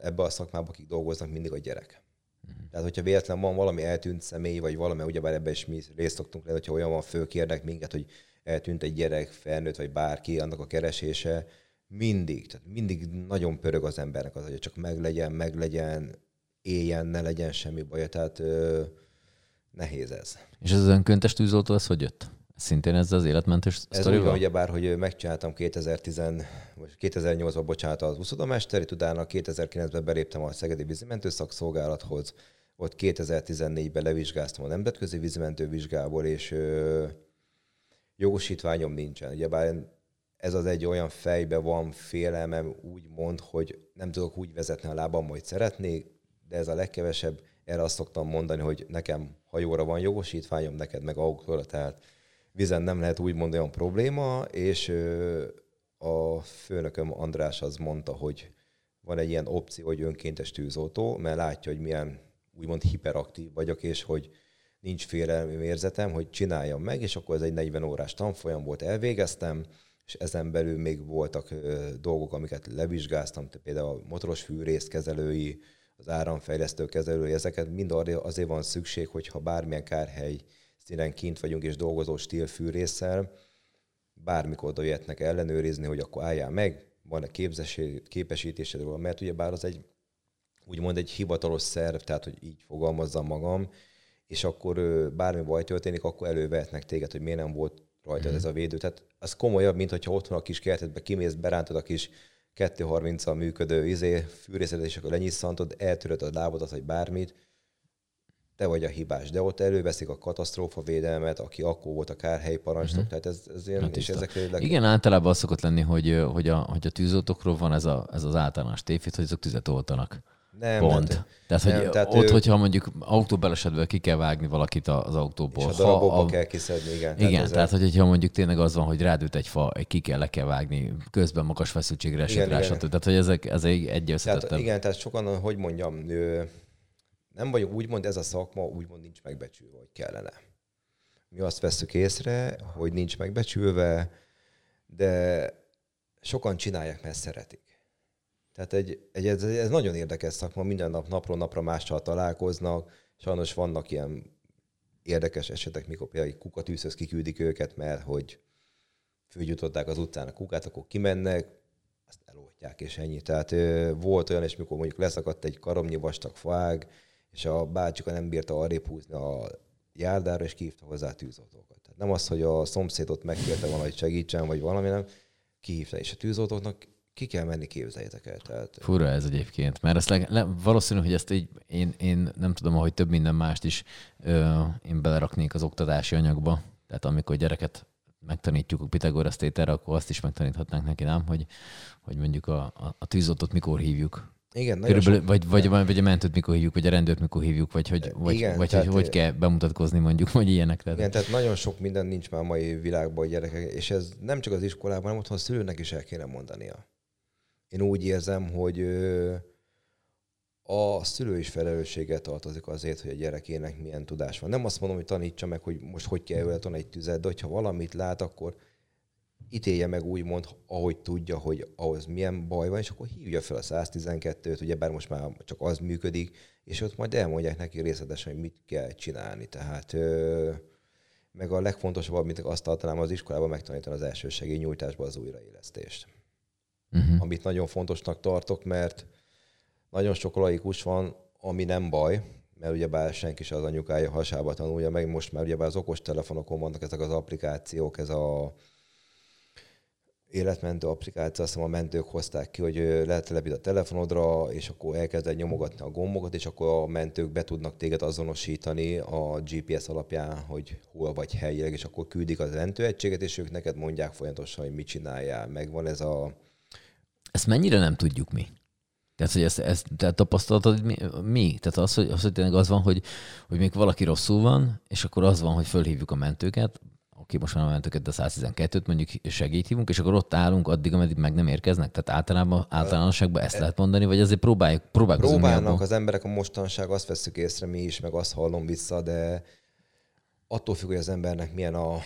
ebbe a szakmába, akik dolgoznak, mindig a gyerek. Uh-huh. Tehát, hogyha véletlen van valami eltűnt személy, vagy valami, ugyebár ebben is mi részt szoktunk lenni, hogyha olyan van, fölkérnek minket, hogy eltűnt egy gyerek, felnőtt, vagy bárki, annak a keresése, mindig, tehát mindig nagyon pörög az embernek az, hogy csak meglegyen, meglegyen, éljen, ne legyen semmi baj, tehát ö, nehéz ez. És ez az önköntes tűzoltó, ez hogy jött? Szintén ez az életmentős Ez úgy van, ugyebár, hogy megcsináltam 2010, vagy 2008-ban bocsánat az úszodamesteri, utána 2009-ben beléptem a Szegedi Vízimentő Szakszolgálathoz, ott 2014-ben levizsgáztam a nemzetközi vízimentő vizsgából, és ö, jogosítványom nincsen. Ugyebár ez az egy olyan fejbe van félelmem, úgy mond, hogy nem tudok úgy vezetni a lábam, hogy szeretnék, de ez a legkevesebb. Erre azt szoktam mondani, hogy nekem hajóra van jogosítványom, neked meg autóra, tehát vizen nem lehet úgy mondani olyan probléma, és a főnököm András az mondta, hogy van egy ilyen opció, hogy önkéntes tűzoltó, mert látja, hogy milyen úgymond hiperaktív vagyok, és hogy nincs félelmi érzetem, hogy csináljam meg, és akkor ez egy 40 órás tanfolyam volt, elvégeztem, és ezen belül még voltak dolgok, amiket levizsgáztam, például a motoros fűrészkezelői, az áramfejlesztő kezelői, ezeket mind azért van szükség, hogyha bármilyen kárhely színen kint vagyunk és dolgozó stílfűrészsel, bármikor oda jöhetnek ellenőrizni, hogy akkor álljál meg, van-e képesítésed róla, mert ugye bár az egy úgymond egy hivatalos szerv, tehát hogy így fogalmazzam magam, és akkor bármi baj történik, akkor elővehetnek téged, hogy miért nem volt rajta mm. ez a védő. Tehát az komolyabb, mint hogyha otthon a kis kertedbe kimész, berántod a kis 230-al működő izé, fűrészedet, és akkor lenyisszantod, eltöröd a lábodat, vagy bármit, te vagy a hibás. De ott előveszik a katasztrófa védelmet, aki akkor volt a kárhelyi parancsnok, uh-huh. tehát ez, ez ilyen, hát és ezek leg... Igen, általában az szokott lenni, hogy, hogy, a, hogy a tűzoltókról van ez, a, ez az általános tévhit, hogy azok tüzet oltanak. Nem, Pont. Hát, tehát, nem, hogy tehát ott, ő... hogyha mondjuk autóbelesetből ki kell vágni valakit az autóból. És a darabokba a... kell kiszedni, igen. Igen, tehát, tehát hogyha mondjuk tényleg az van, hogy rádült egy fa, egy ki kell, le kell vágni, közben magas feszültségre esett rá, stb. Tehát, hogy ezek, ez egy, tehát, Igen, tehát sokan, hogy mondjam, nem vagyok úgymond ez a szakma, úgymond nincs megbecsülve, hogy kellene. Mi azt veszük észre, hogy nincs megbecsülve, de sokan csinálják, mert szeretik. Tehát egy, egy, ez, ez nagyon érdekes szakma, minden nap napról napra mással találkoznak, sajnos vannak ilyen érdekes esetek, mikor például kukatűzhöz kiküldik őket, mert hogy fölgyújtották az utcán a kukát, akkor kimennek, azt eloltják, és ennyi. Tehát volt olyan, és mikor mondjuk leszakadt egy karomnyi vastag faág, és a bácsika nem bírta arrébb húzni a járdára, és kihívta hozzá tűzoltókat. Tehát nem az, hogy a szomszédot megkérte volna, hogy segítsen, vagy valami, nem, kihívta. És a tűzoltóknak ki kell menni, képzeljétek el. Tehát... Fura ez egyébként, mert ezt le, le, valószínű, hogy ezt így én, én nem tudom, hogy több minden mást is ö, én beleraknék az oktatási anyagba. Tehát amikor gyereket megtanítjuk a Pitagoras tételre, akkor azt is megtaníthatnánk neki, nem? Hogy, hogy mondjuk a, a, a tűzoltót mikor hívjuk. Igen, Körülbelül, sok... vagy, vagy, vagy, a mentőt mikor hívjuk, vagy a rendőrt mikor hívjuk, vagy hogy, vagy, Igen, vagy, tehát, hogy, hogy kell bemutatkozni mondjuk, vagy ilyenek. Tehát. Igen, tehát nagyon sok minden nincs már a mai világban a gyerekek, és ez nem csak az iskolában, hanem otthon a szülőnek is el kéne mondania. Én úgy érzem, hogy a szülő is felelősséget tartozik azért, hogy a gyerekének milyen tudás van. Nem azt mondom, hogy tanítsa meg, hogy most hogy kell öleton egy tüzet, de hogyha valamit lát, akkor ítélje meg úgymond, ahogy tudja, hogy ahhoz milyen baj van, és akkor hívja fel a 112-t, ugye bár most már csak az működik, és ott majd elmondják neki részletesen, hogy mit kell csinálni. Tehát ö, meg a legfontosabb, amit azt tartanám az iskolában megtanítani az első segélynyújtásba az újraélesztést. Uh-huh. Amit nagyon fontosnak tartok, mert nagyon sok laikus van, ami nem baj, mert ugye bár senki se az anyukája hasába tanulja meg, most már ugye bár az okos telefonokon vannak ezek az applikációk, ez a életmentő applikáció, azt hiszem a mentők hozták ki, hogy lehet a telefonodra, és akkor elkezded nyomogatni a gombokat, és akkor a mentők be tudnak téged azonosítani a GPS alapján, hogy hol vagy helyileg, és akkor küldik az mentőegységet, és ők neked mondják folyamatosan, hogy mit csináljál. Megvan ez a... Ezt mennyire nem tudjuk mi? Tehát, hogy ezt, ezt te tapasztalatod mi, mi? Tehát az, hogy, az, hogy tényleg az van, hogy, hogy még valaki rosszul van, és akkor az van, hogy fölhívjuk a mentőket, oké, most már mentőket, de 112-t mondjuk segít hívunk, és akkor ott állunk addig, ameddig meg nem érkeznek. Tehát általában, általánosságban ezt lehet mondani, vagy azért próbáljuk, próbálkozunk. Próbálnak az emberek a mostanság, azt veszük észre mi is, meg azt hallom vissza, de attól függ, hogy az embernek milyen a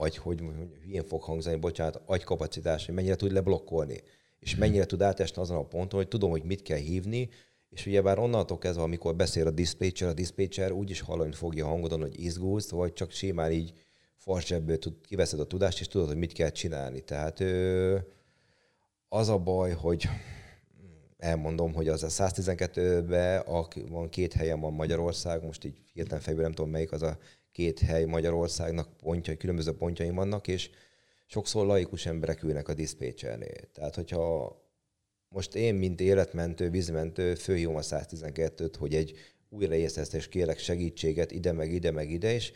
agy, hogy, hogy hülyén fog hangzani, bocsánat, agykapacitás, hogy mennyire tud leblokkolni, és mennyire tud átesni azon a ponton, hogy tudom, hogy mit kell hívni, és ugyebár onnantól kezdve, amikor beszél a dispatcher, a dispatcher úgy is hallani fogja a hangodon, hogy izgulsz, vagy csak simán így farsebből tud, kiveszed a tudást, és tudod, hogy mit kell csinálni. Tehát ö, az a baj, hogy elmondom, hogy az a 112-ben van két helyen van Magyarország, most így hirtelen fejből nem tudom melyik az a két hely Magyarországnak pontjai, különböző pontjai vannak, és sokszor laikus emberek ülnek a diszpécsernél. Tehát, hogyha most én, mint életmentő, vízmentő, főhívom a 112-t, hogy egy újraészesztés kérek segítséget ide, meg ide, meg ide, és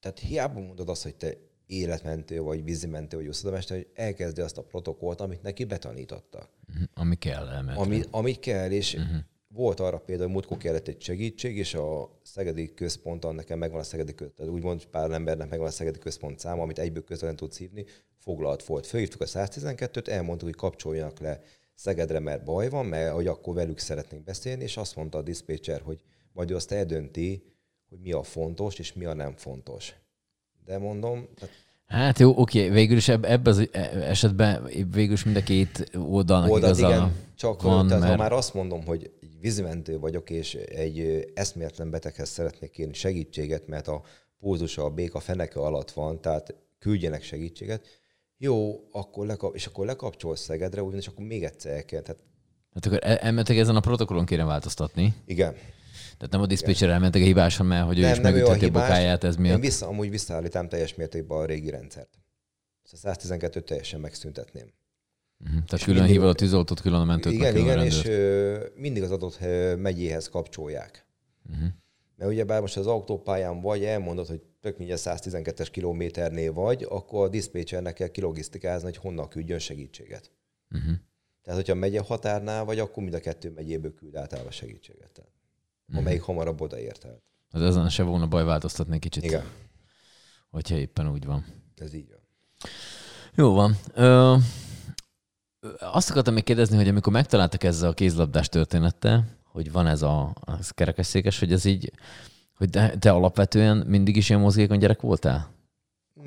tehát hiába mondod azt, hogy te életmentő, vagy vízimentő, vagy úszodamester, hogy elkezdi azt a protokollt, amit neki betanítottak. Uh-huh. Ami kell elmenni. Ami, ami kell, és uh-huh. Volt arra például, hogy múltkor kellett egy segítség, és a Szegedi Központon nekem megvan a Szegedi Központ, úgymond pár embernek megvan a Szegedi Központ száma, amit egyből közben tudsz hívni, foglalt volt. Fölhívtuk a 112-t, elmondtuk, hogy kapcsoljanak le Szegedre, mert baj van, mert hogy akkor velük szeretnénk beszélni, és azt mondta a diszpécser, hogy majd azt eldönti, hogy mi a fontos, és mi a nem fontos. De mondom... Tehát... Hát jó, oké, végül is ebben az esetben végül is mind a két oldalnak Oldalt, igaza igen, csak van, tehát mert... ha már azt mondom, hogy egy vízimentő vagyok, és egy eszméletlen beteghez szeretnék kérni segítséget, mert a pulzusa, a béka feneke alatt van, tehát küldjenek segítséget, jó, akkor lekap, és akkor lekapcsolsz Szegedre, ugyanis akkor még egyszer el kell. Tehát... Hát akkor elmentek ezen a protokollon kéne változtatni. Igen. Tehát nem a diszpécser elmentek a hibásan, mert hogy nem, ő is megütheti a, a bokáját ez miatt. Én vissza, amúgy visszaállítám teljes mértékben a régi rendszert. Szóval 112 teljesen megszüntetném. Uh-huh. Tehát külön hívod a tűzoltót, külön a mentőt. Igen, igen, és ö, mindig az adott megyéhez kapcsolják. Uh-huh. Mert ugye bár most az autópályán vagy elmondod, hogy tök mindjárt 112-es kilométernél vagy, akkor a diszpécsernek kell kilogisztikázni, hogy honnan küldjön segítséget. Uh-huh. Tehát, hogyha megye határnál vagy, akkor mind a kettő megyéből küld a segítséget. Tehát, uh-huh. amelyik hamarabb odaért el. Az ezen se volna baj változtatni kicsit. Igen. Hogyha éppen úgy van. Ez így van. Jó van. Ö, azt akartam még kérdezni, hogy amikor megtaláltak ezzel a kézlabdás történettel, hogy van ez a, a kerekesszékes, hogy ez így, hogy te, te alapvetően mindig is ilyen mozgékony gyerek voltál?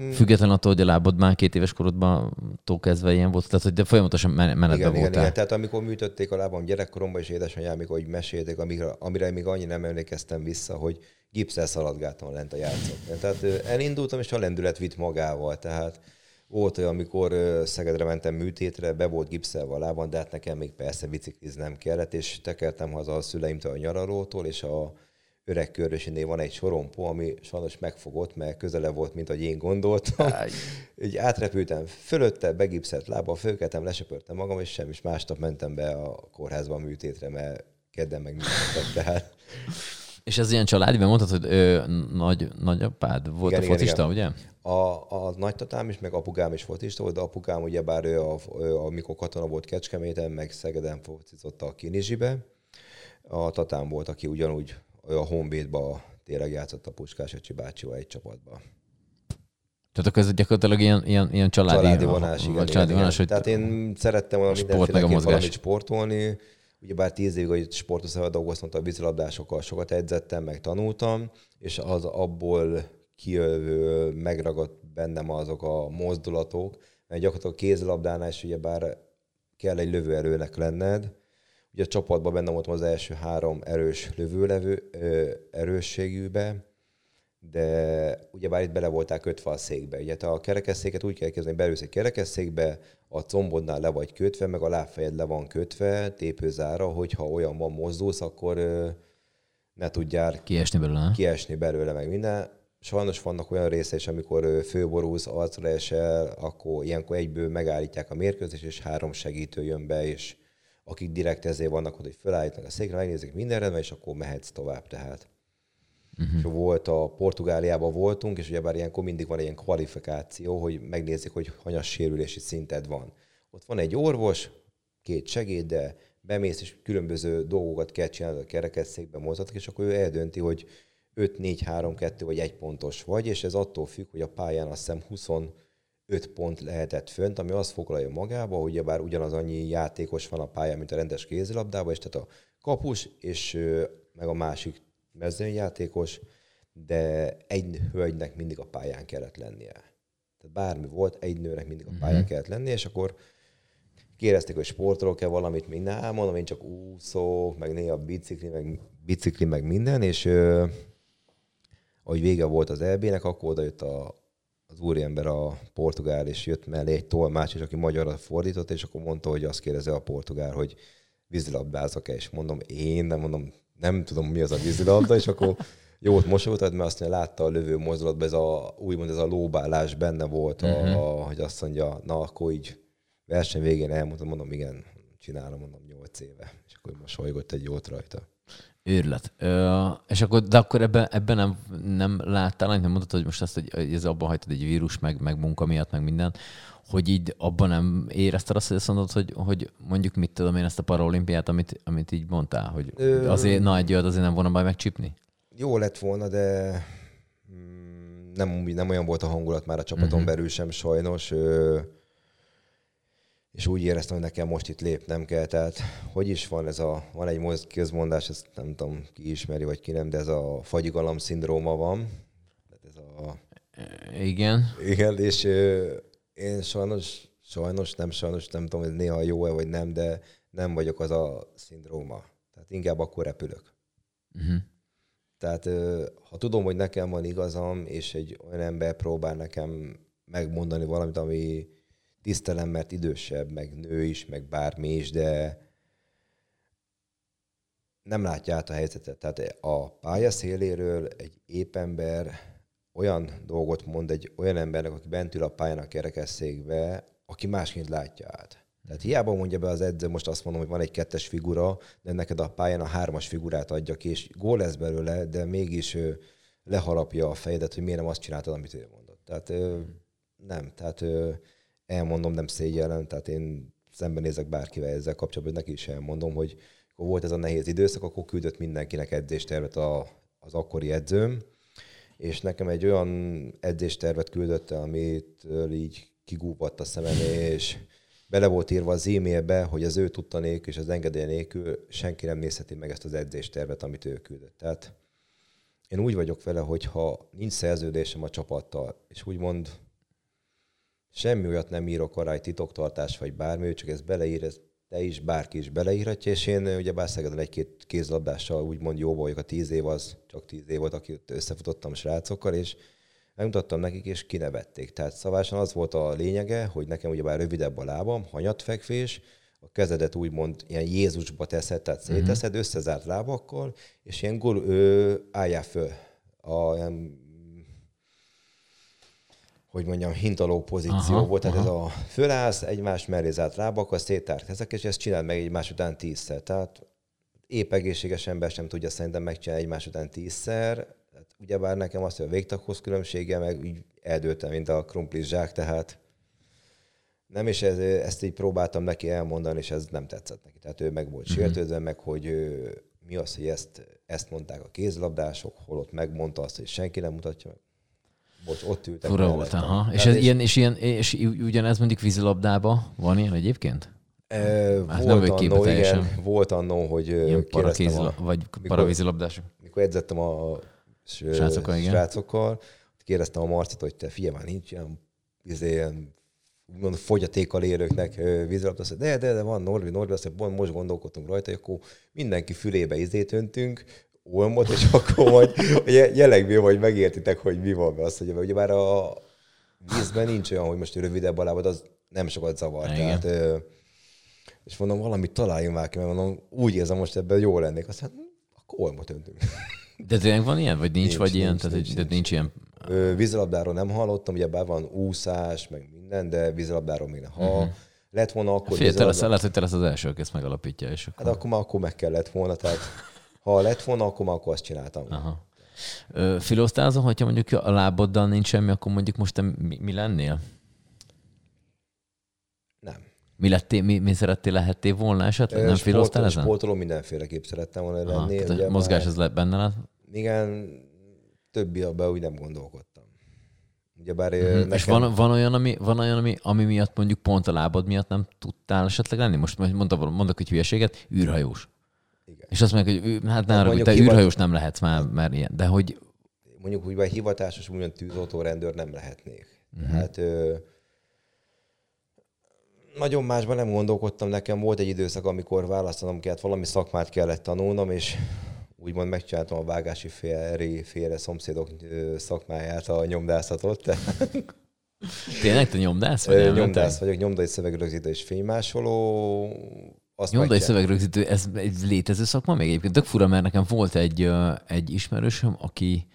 Mm. Független attól, hogy a lábad már két éves korodban kezdve ilyen volt, tehát hogy de folyamatosan menetben igen, voltál. Igen, igen, tehát amikor műtötték a lábam gyerekkoromban, és édesanyám, amikor hogy mesélték, amire, amire még annyi nem emlékeztem vissza, hogy gipszel szaladgáltam lent a játszók. Tehát elindultam, és a lendület vitt magával, tehát volt olyan, amikor Szegedre mentem műtétre, be volt gipszelve a lábam, de hát nekem még persze bicikliznem kellett, és tekertem haza a szüleimtől a nyaralótól, és a öreg körösinél van egy sorompó, ami sajnos megfogott, mert közele volt, mint ahogy én gondoltam. Így átrepültem fölötte, begipszelt lába, fölkeltem, lesöpörtem magam, és sem is másnap mentem be a kórházba a műtétre, mert kedden meg tehát és ez ilyen családi, mert mondtad, hogy ö, nagy, nagyapád volt igen, a focista, igen, igen. ugye? A, a nagytatám is, meg apukám is focista volt, de apukám ugyebár ő, a, ő, amikor katona volt Kecskeméten, meg Szegeden focizott a Kinizsibe. A tatám volt, aki ugyanúgy ő a Honvédba tényleg játszott a Puskás Öcsi bácsival egy csapatban. Tehát akkor ez gyakorlatilag ilyen, ilyen, ilyen családi, családi vonás, igen, családi igen, vonás, igen. Hogy Tehát én szerettem volna mindenféleképpen valamit sportolni, Ugyebár tíz évig, hogy sportoszával dolgoztam, a vízilabdásokkal sokat edzettem, meg tanultam, és az abból kijövő megragadt bennem azok a mozdulatok, mert gyakorlatilag kézilabdánál is ugyebár kell egy lövőerőnek lenned. Ugye a csapatban benne voltam az első három erős lövőlevő erősségűbe, de ugyebár itt bele voltál kötve a székbe. Ugye te a kerekesszéket úgy kell kezdeni, belülsz egy kerekesszékbe, a combodnál le vagy kötve, meg a lábfejed le van kötve, tépőzára, hogyha olyan van mozdulsz, akkor ne tudjál kiesni belőle, kiesni belőle meg minden. Sajnos vannak olyan részei is, amikor főborúsz, arcra esel, akkor ilyenkor egyből megállítják a mérkőzést, és három segítő jön be, és akik direkt ezért vannak, hogy felállítnak a székre, megnézik minden rendben, és akkor mehetsz tovább. Tehát Uh-huh. És volt a Portugáliában voltunk, és ugyebár ilyenkor mindig van egy ilyen kvalifikáció, hogy megnézik, hogy hanyas sérülési szinted van. Ott van egy orvos, két segéd, de bemész, és különböző dolgokat kell csinálni a kerekesszékben mozgatok, és akkor ő eldönti, hogy 5, 4, 3, 2 vagy 1 pontos vagy, és ez attól függ, hogy a pályán azt hiszem 25 pont lehetett fönt, ami azt foglalja magába, hogy bár ugyanaz annyi játékos van a pályán, mint a rendes kézilabdában, és tehát a kapus, és meg a másik mezőnyjátékos, de egy hölgynek mindig a pályán kellett lennie. Tehát bármi volt, egy nőnek mindig a mhm. pályán mm-hmm. kellett lennie, és akkor kérdezték, hogy sportolok-e valamit, még nem, mondom, én csak úszó, meg néha bicikli, meg, bicikli, meg minden, és ö, ahogy vége volt az EB-nek, akkor oda jött a, az úriember a portugál, és jött mellé egy tolmács, és aki magyarra fordított, és akkor mondta, hogy azt kérdezi a portugál, hogy vízilabdázok-e, és mondom, én nem mondom, nem tudom, mi az a vízilabda, és akkor jót mosolyogtad, mert azt mondja, látta a lövő mozdulatban, ez a, úgymond ez a lóbálás benne volt, uh-huh. a, a, hogy azt mondja, na akkor így verseny végén elmondtam, mondom, igen, csinálom, mondom, nyolc éve. És akkor mosolygott egy jót rajta. Őrület. Ö, és akkor, de akkor ebben, ebben nem, nem láttál, nem mondtad, hogy most azt, hogy ez abban hagytad egy vírus, meg, meg munka miatt, meg minden, hogy így abban nem érezted azt, hogy azt mondod, hogy, hogy mondjuk mit tudom én ezt a paralimpiát, amit, amit így mondtál, hogy Ö... azért, na egy azért nem volna baj megcsípni? Jó lett volna, de mm, nem, nem olyan volt a hangulat már a csapaton uh-huh. belül sem sajnos. Ö, és úgy éreztem, hogy nekem most itt lépnem kell. Tehát hogy is van ez a, van egy közmondás, ezt nem tudom, ki ismeri, vagy ki nem, de ez a fagyigalam szindróma van. Tehát ez a... Igen. Igen, és ö, én sajnos, sajnos, nem sajnos, nem tudom, hogy néha jó-e vagy nem, de nem vagyok az a szindróma. Tehát inkább akkor repülök. Uh-huh. Tehát ha tudom, hogy nekem van igazam, és egy olyan ember próbál nekem megmondani valamit, ami tisztelem, mert idősebb, meg nő is, meg bármi is, de nem látja át a helyzetet. Tehát a pálya széléről egy épp ember olyan dolgot mond egy olyan embernek, aki bent ül a pályának kerekesszékbe, aki másként látja át. Tehát hiába mondja be az edző, most azt mondom, hogy van egy kettes figura, de neked a pályán a hármas figurát adja ki, és gól lesz belőle, de mégis ő leharapja a fejedet, hogy miért nem azt csináltad, amit ő mondott. Tehát nem, tehát elmondom, nem szégyellem, tehát én szembenézek bárkivel ezzel kapcsolatban, neki is elmondom, hogy volt ez a nehéz időszak, akkor küldött mindenkinek edzéstervet a, az akkori edzőm, és nekem egy olyan edzéstervet küldött amit így kigúpatt a szemem, és bele volt írva az e-mailbe, hogy az ő tudta nélkül és az engedély nélkül senki nem nézheti meg ezt az edzéstervet, amit ő küldött. Tehát én úgy vagyok vele, hogy ha nincs szerződésem a csapattal, és úgymond semmi olyat nem írok arra, egy titoktartás vagy bármi, csak ez beleír, ez te is, bárki is beleírhatja, és én ugye Bászegeden egy-két kézlabdással úgymond jó vagyok, a tíz év az csak tíz év volt, akit összefutottam srácokkal, és megmutattam nekik, és kinevették. Tehát szavásan az volt a lényege, hogy nekem ugyebár rövidebb a lábam, hanyatfekvés, a kezedet úgymond ilyen Jézusba teszed, tehát mhm. széteszed, uh-huh. összezárt lábakkal, és ilyen gól, ö, álljál föl. A, ilyen, hogy mondjam, hintaló pozíció aha, volt, tehát aha. ez a fölállsz, egymás mellé zárt lábakkal, széttárt ezek, és ezt csináld meg egymás után tízszer. Tehát épp egészséges ember sem tudja szerintem megcsinálni egymás után tízszer, ugyebár nekem azt, hogy a végtaghoz különbsége, meg így eldőltem, mint a krumplis zsák, tehát nem, és ez, ezt így próbáltam neki elmondani, és ez nem tetszett neki. Tehát ő meg volt mm-hmm. sértődve, meg hogy ő, mi az, hogy ezt, ezt mondták a kézlabdások, holott megmondta azt, hogy senki nem mutatja meg. Bocs, ott ültek. Fura volt, aha. És, ez, és, ilyen, és, ilyen, és ugyanez mondjuk vízilabdába van ilyen egyébként? E, volt, nem annó, igen, volt annó, hogy ilyen a, vagy paravízilabdások. Mikor edzettem a srácokkal, igen. srácokkal. Kérdeztem a Marcit, hogy te figyelj már, nincs ilyen, izé, ilyen úgymond fogyatékkal élőknek vízilabda, azt de, de, de van Norvi, Norvi, azt mondja, most gondolkodtunk rajta, hogy akkor mindenki fülébe izét öntünk, olmot, és akkor majd jelekből vagy megértitek, hogy mi van be. Azt mondja, ugye már a vízben nincs olyan, hogy most rövidebb a lábad, az nem sokat zavar. Igen. Tehát, és mondom, valamit találjunk már ki, mert mondom, úgy érzem, most ebben jó lennék. Azt mondja, hm, akkor olmot öntünk. De tényleg van ilyen? Vagy nincs, nincs vagy nincs, ilyen? Nincs, tehát, nincs, nincs, nincs ilyen? vízilabdáról nem hallottam, ugye bár van úszás, meg minden, de vízilabdáról még nem. Ha uh-huh. lett volna akkor... Fél, vízilabdá... lesz, lehet, hogy te lesz az első, aki ezt megalapítja. És akkor... Hát akkor már akkor meg kellett volna, tehát ha lett volna, akkor már akkor azt csináltam. Aha. Filóztál azon, hogyha mondjuk a láboddal nincs semmi, akkor mondjuk most te mi, mi lennél? Nem. Mi, lettél, mi, mi szerettél, lehettél volna esetleg? Nem filóztál ezen? Sportoló mindenféleképp szerettem volna lenni. Aha, ugye mozgás ez lett benne lett? Igen, többi abban úgy nem gondolkodtam. Ugyebár uh-huh. nekem... És van, van, olyan, ami, van olyan ami, ami miatt mondjuk pont a lábad miatt nem tudtál esetleg lenni? Most mondtam, mondok egy hülyeséget, űrhajós. És azt mondják, hogy hát hát te hivat... űrhajós nem lehetsz már, mert ilyen. De hogy... Mondjuk úgy, vagy hivatásos, úgymond tűzoltó rendőr nem lehetnék. Uh-huh. Tehát ö, nagyon másban nem gondolkodtam. Nekem volt egy időszak, amikor választanom kellett, valami szakmát kellett tanulnom, és úgymond megcsináltam a vágási félre, félre szomszédok szakmáját, a nyomdászatot. Tényleg te nyomdász vagy? Nyomdász vagyok, nyomdai szövegrögzítő és fénymásoló. Azt nyomdai szövegrögzítő, ez egy létező szakma még egyébként. Tök fura, mert nekem volt egy, egy ismerősöm, aki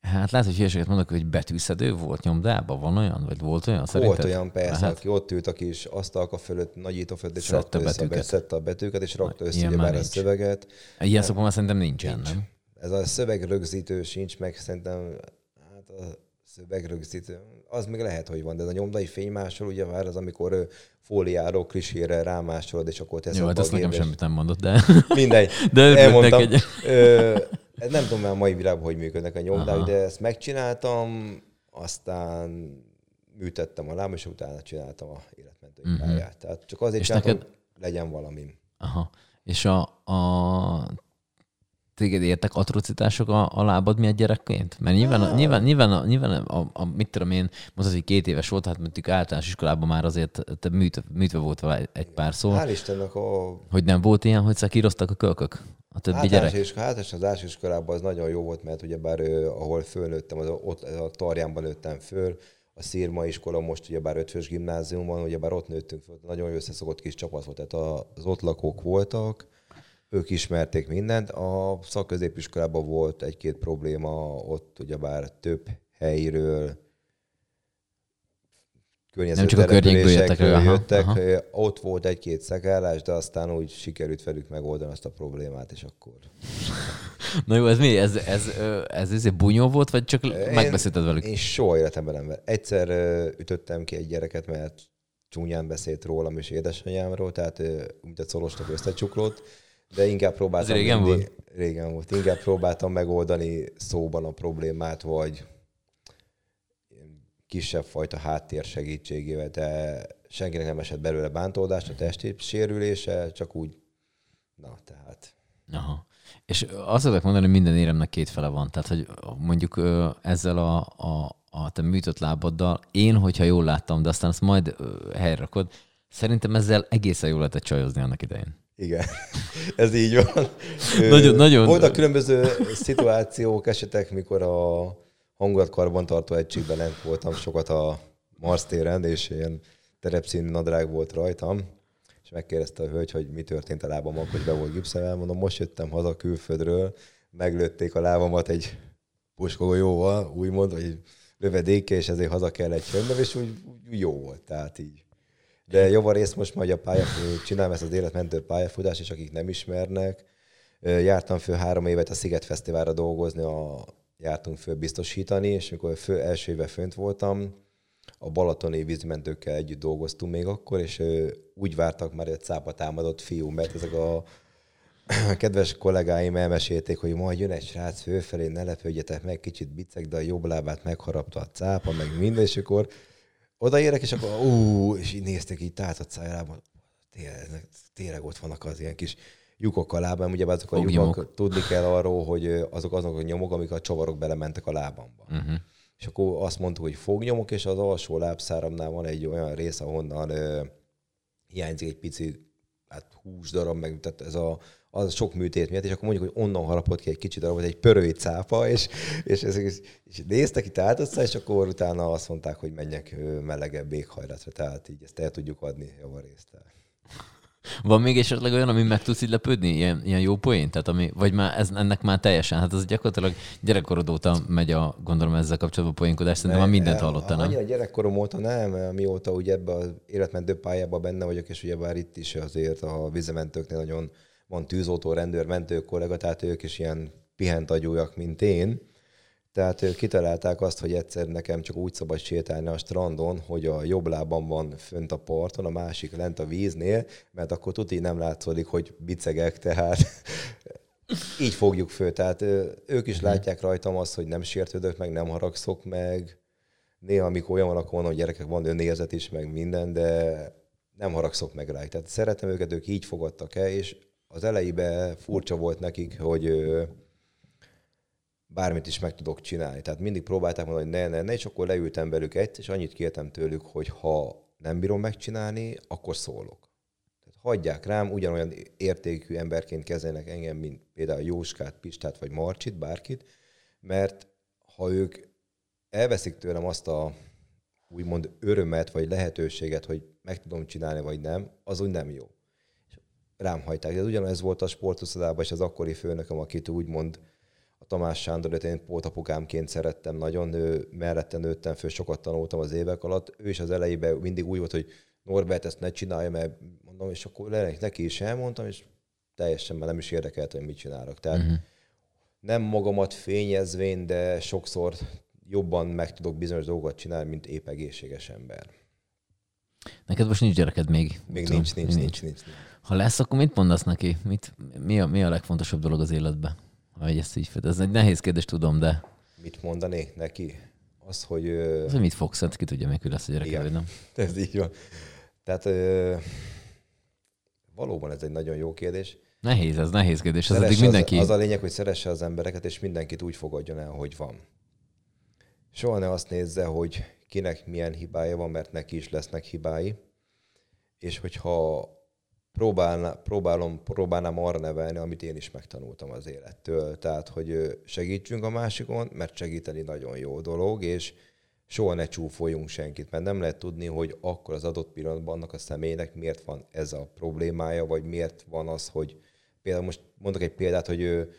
Hát lehet, hogy hülyeséget mondok, hogy betűszedő volt nyomdában, van olyan? Vagy volt olyan szerinted? Volt olyan, persze, hát... aki ott ült a kis asztalka fölött, nagyító fölött, és rakta össze, betűket. szedte a betűket, és rakta össze ugye már a szöveget. Ilyen szakma már szerintem nincsen, nincs. nem? Ez a szövegrögzítő sincs, meg szerintem hát a szövegrögzítő, az még lehet, hogy van, de ez a nyomdai fénymásol, ugye már az, amikor fóliáról, klisére rámásolod, és akkor teszed Jó, hát ezt nekem semmit nem mondott, de... Mindegy. de elmondtam. Egy... Ö, nem tudom már a mai világban, hogy működnek a nyomdák, Aha. de ezt megcsináltam, aztán műtettem a lábam, és utána csináltam a életmentő uh-huh. pályát. Tehát csak azért és csináltam, neked... legyen valami. Aha. És a, a téged értek atrocitások a, a lábad miatt gyerekként? Mert nyilván, a, nyilván, nyilván, a, nyilván a, a, mit tudom én, most az, hogy két éves volt, hát mondjuk általános iskolában már azért te műt, műtve volt vele egy, egy pár szó. Hál' Istennek a... Hogy nem volt ilyen, hogy szakíroztak a kölkök? A többi általános gyerek? És, általános az első iskolában az nagyon jó volt, mert ugyebár ahol fölnőttem, az, ott a Tarjánban nőttem föl, a Szírma iskola most ugyebár ötvös gimnáziumban, ugyebár ott nőttünk föl, nagyon összeszokott kis csapat volt, tehát az ott lakók voltak, ők ismerték mindent. A szakközépiskolában volt egy-két probléma, ott ugyebár több helyről, nem csak a környékből jöttek, jöttek aha, ott volt egy-két szekállás, de aztán úgy sikerült velük megoldani azt a problémát, és akkor... Na jó, ez mi? Ez, ez, ez, ez, ez bunyó volt, vagy csak én, megbeszélted velük? Én soha életemben nem. Egyszer ütöttem ki egy gyereket, mert csúnyán beszélt rólam és édesanyámról, tehát mint egy szolostok összecsuklott, de inkább próbáltam... Ez régen mindig, volt? Régen volt. Inkább próbáltam megoldani szóban a problémát, vagy kisebb fajta háttér segítségével, de senkinek nem esett belőle bántódás, a testi sérülése, csak úgy, na tehát. Aha. És azt szokták mondani, hogy minden éremnek két fele van. Tehát, hogy mondjuk ezzel a, a, a te műtött lábaddal, én, hogyha jól láttam, de aztán azt majd helyre rakod, szerintem ezzel egészen jól lehetett csajozni annak idején. Igen, ez így van. nagyon, nagyon... Voltak különböző szituációk, esetek, mikor a hangulatkarbantartó egységben lent voltam sokat a Mars téren, és ilyen terepszínű nadrág volt rajtam, és megkérdezte a hölgy, hogy mi történt a lábammal, hogy be volt gipszelve. Mondom, most jöttem haza külföldről, meglőtték a lábamat egy puskagolyóval, úgymond, vagy lövedéke, és ezért haza kellett jönnöm, és úgy, úgy jó volt, tehát így. De javarészt most majd a pálya, csinálom ezt az életmentő pályafutás, és akik nem ismernek, jártam föl három évet a Sziget Fesztiválra dolgozni, a, jártunk föl biztosítani, és amikor fő, első éve fönt voltam, a balatoni vízmentőkkel együtt dolgoztunk még akkor, és úgy vártak már, hogy egy cápa támadott fiú, mert ezek a kedves kollégáim elmesélték, hogy majd jön egy srác főfelé, ne lepődjetek meg, kicsit biceg, de a jobb lábát megharapta a cápa, meg minden, és akkor odaérek, és akkor ú, és így néztek így tátott szájában, tényleg, tényleg ott vannak az ilyen kis lyukok a lábam, ugye azok a lyukok, tudni kell arról, hogy azok azok a nyomok, amik a csavarok belementek a lábamba. Uh-huh. És akkor azt mondtuk, hogy fognyomok, és az alsó lábszáramnál van egy olyan rész, ahonnan ö, hiányzik egy pici hát hús darab, meg tehát ez a, az sok műtét miatt, és akkor mondjuk, hogy onnan harapott ki egy kicsit darabot, egy pörői cápa, és, és, és, és néztek itt át és akkor utána azt mondták, hogy menjek melegebb éghajlatra, tehát így ezt el tudjuk adni javarészt. Van még esetleg olyan, ami meg tudsz így lepődni? Ilyen, ilyen jó poén? Tehát ami, vagy már ez, ennek már teljesen, hát az gyakorlatilag gyerekkorod óta megy a, gondolom ezzel kapcsolatban poénkodás, szerintem már mindent hallottál, nem? Annyira gyerekkorom óta nem, mióta ugye ebbe az életmentő pályában benne vagyok, és ugye bár itt is azért a vízementőknél nagyon van tűzoltó, rendőr, mentő kollega, tehát ők is ilyen pihent agyújak, mint én. Tehát kitalálták azt, hogy egyszer nekem csak úgy szabad sétálni a strandon, hogy a jobb lábam van fönt a parton, a másik lent a víznél, mert akkor tuti nem látszódik, hogy bicegek, tehát így fogjuk föl. Tehát ők is mhm. látják rajtam azt, hogy nem sértődök meg, nem haragszok meg. Néha, amikor olyan van, akkor van, hogy gyerekek van önérzet is, meg minden, de nem haragszok meg rá. Tehát szeretem őket, ők így fogadtak el, és az elejében furcsa volt nekik, hogy bármit is meg tudok csinálni. Tehát mindig próbálták mondani, hogy ne, ne, ne, és akkor leültem velük egy, és annyit kértem tőlük, hogy ha nem bírom megcsinálni, akkor szólok. Tehát hagyják rám, ugyanolyan értékű emberként kezelnek engem, mint például Jóskát, Pistát vagy Marcsit, bárkit, mert ha ők elveszik tőlem azt a úgymond örömet, vagy lehetőséget, hogy meg tudom csinálni, vagy nem, az úgy nem jó. Rám hagyták. De ugyanez volt a sportoszodában, és az akkori főnököm, akit úgymond a Tamás Sándor, én pótapukámként szerettem nagyon, ő, mellette nőttem föl, sokat tanultam az évek alatt. Ő is az elejében mindig úgy volt, hogy Norbert, ezt ne csinálja, mert mondom, és akkor neki is elmondtam, és teljesen már nem is érdekelt, hogy mit csinálok. Tehát uh-huh. nem magamat fényezvén, de sokszor jobban meg tudok bizonyos dolgokat csinálni, mint épp egészséges ember. Neked most nincs gyereked még? Még tudom, nincs, nincs, nincs, nincs, nincs, nincs. Ha lesz, akkor mit mondasz neki? Mit, mi, a, mi a legfontosabb dolog az életben? Ha ezt így fed. Ez egy nehéz kérdés, tudom, de... Mit mondanék neki? Az, hogy... Az, hogy mit fogsz, hát ki tudja, mikor lesz a gyereke, vagy nem? Ez így van. Tehát ö, valóban ez egy nagyon jó kérdés. Nehéz, ez nehéz kérdés. Ez addig mindenki... Az, az a lényeg, hogy szeresse az embereket, és mindenkit úgy fogadjon el, hogy van. Soha ne azt nézze, hogy kinek milyen hibája van, mert neki is lesznek hibái. És hogyha próbálna, próbálom, próbálnám arra nevelni, amit én is megtanultam az élettől. Tehát, hogy segítsünk a másikon, mert segíteni nagyon jó dolog, és soha ne csúfoljunk senkit, mert nem lehet tudni, hogy akkor az adott pillanatban annak a személynek miért van ez a problémája, vagy miért van az, hogy például most mondok egy példát, hogy ő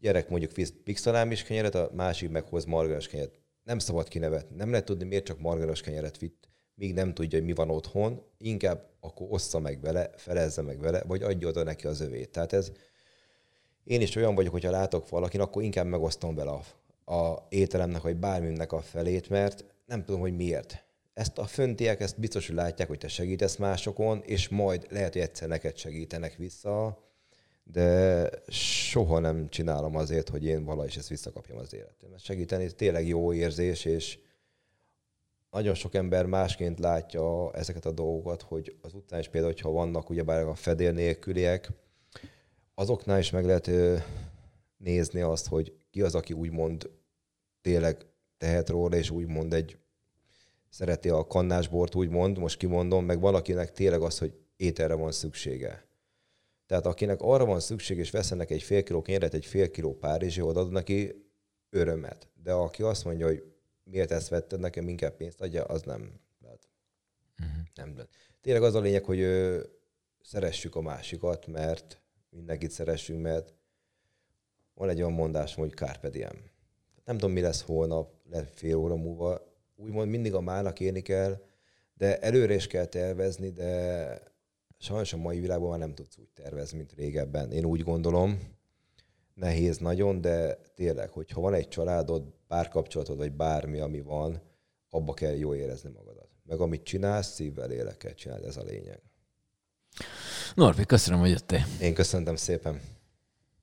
gyerek mondjuk pixelám kenyeret, a másik meg hoz margaros kenyeret. Nem szabad kinevetni. Nem lehet tudni, miért csak margaros kenyeret vitt, míg nem tudja, hogy mi van otthon, inkább akkor ossza meg vele, felezze meg vele, vagy adja oda neki az övét. Tehát ez, én is olyan vagyok, hogyha látok valakin, akkor inkább megosztom vele a, a ételemnek, vagy bárminek a felét, mert nem tudom, hogy miért. Ezt a föntiek, ezt biztos, hogy látják, hogy te segítesz másokon, és majd lehet, hogy egyszer neked segítenek vissza, de soha nem csinálom azért, hogy én valahogy ezt visszakapjam az életem. Segíteni tényleg jó érzés, és nagyon sok ember másként látja ezeket a dolgokat, hogy az után is például, hogyha vannak ugyebár a fedél nélküliek, azoknál is meg lehet nézni azt, hogy ki az, aki úgymond tényleg tehet róla, és úgymond egy szereti a kannásbort, úgymond, most kimondom, meg valakinek tényleg az, hogy ételre van szüksége. Tehát akinek arra van szükség, és veszenek egy fél kiló kenyeret, egy fél kiló párizsi, odaad neki örömet. De aki azt mondja, hogy miért ezt vetted, nekem inkább pénzt adja, az nem lehet. Uh-huh. Nem lehet. Tényleg az a lényeg, hogy ö, szeressük a másikat, mert mindenkit szeressünk, mert van egy olyan mondásom, hogy carpe diem. Nem tudom, mi lesz holnap, lehet fél óra múlva. Úgymond mindig a mának élni kell, de előre is kell tervezni, de sajnos a mai világban már nem tudsz úgy tervezni, mint régebben. Én úgy gondolom, nehéz nagyon, de tényleg, hogyha van egy családod, párkapcsolatod, vagy bármi, ami van, abba kell jó érezni magadat. Meg amit csinálsz, szívvel, lélekkel csinálod, ez a lényeg. Norbi, köszönöm, hogy jöttél. Én köszöntem szépen.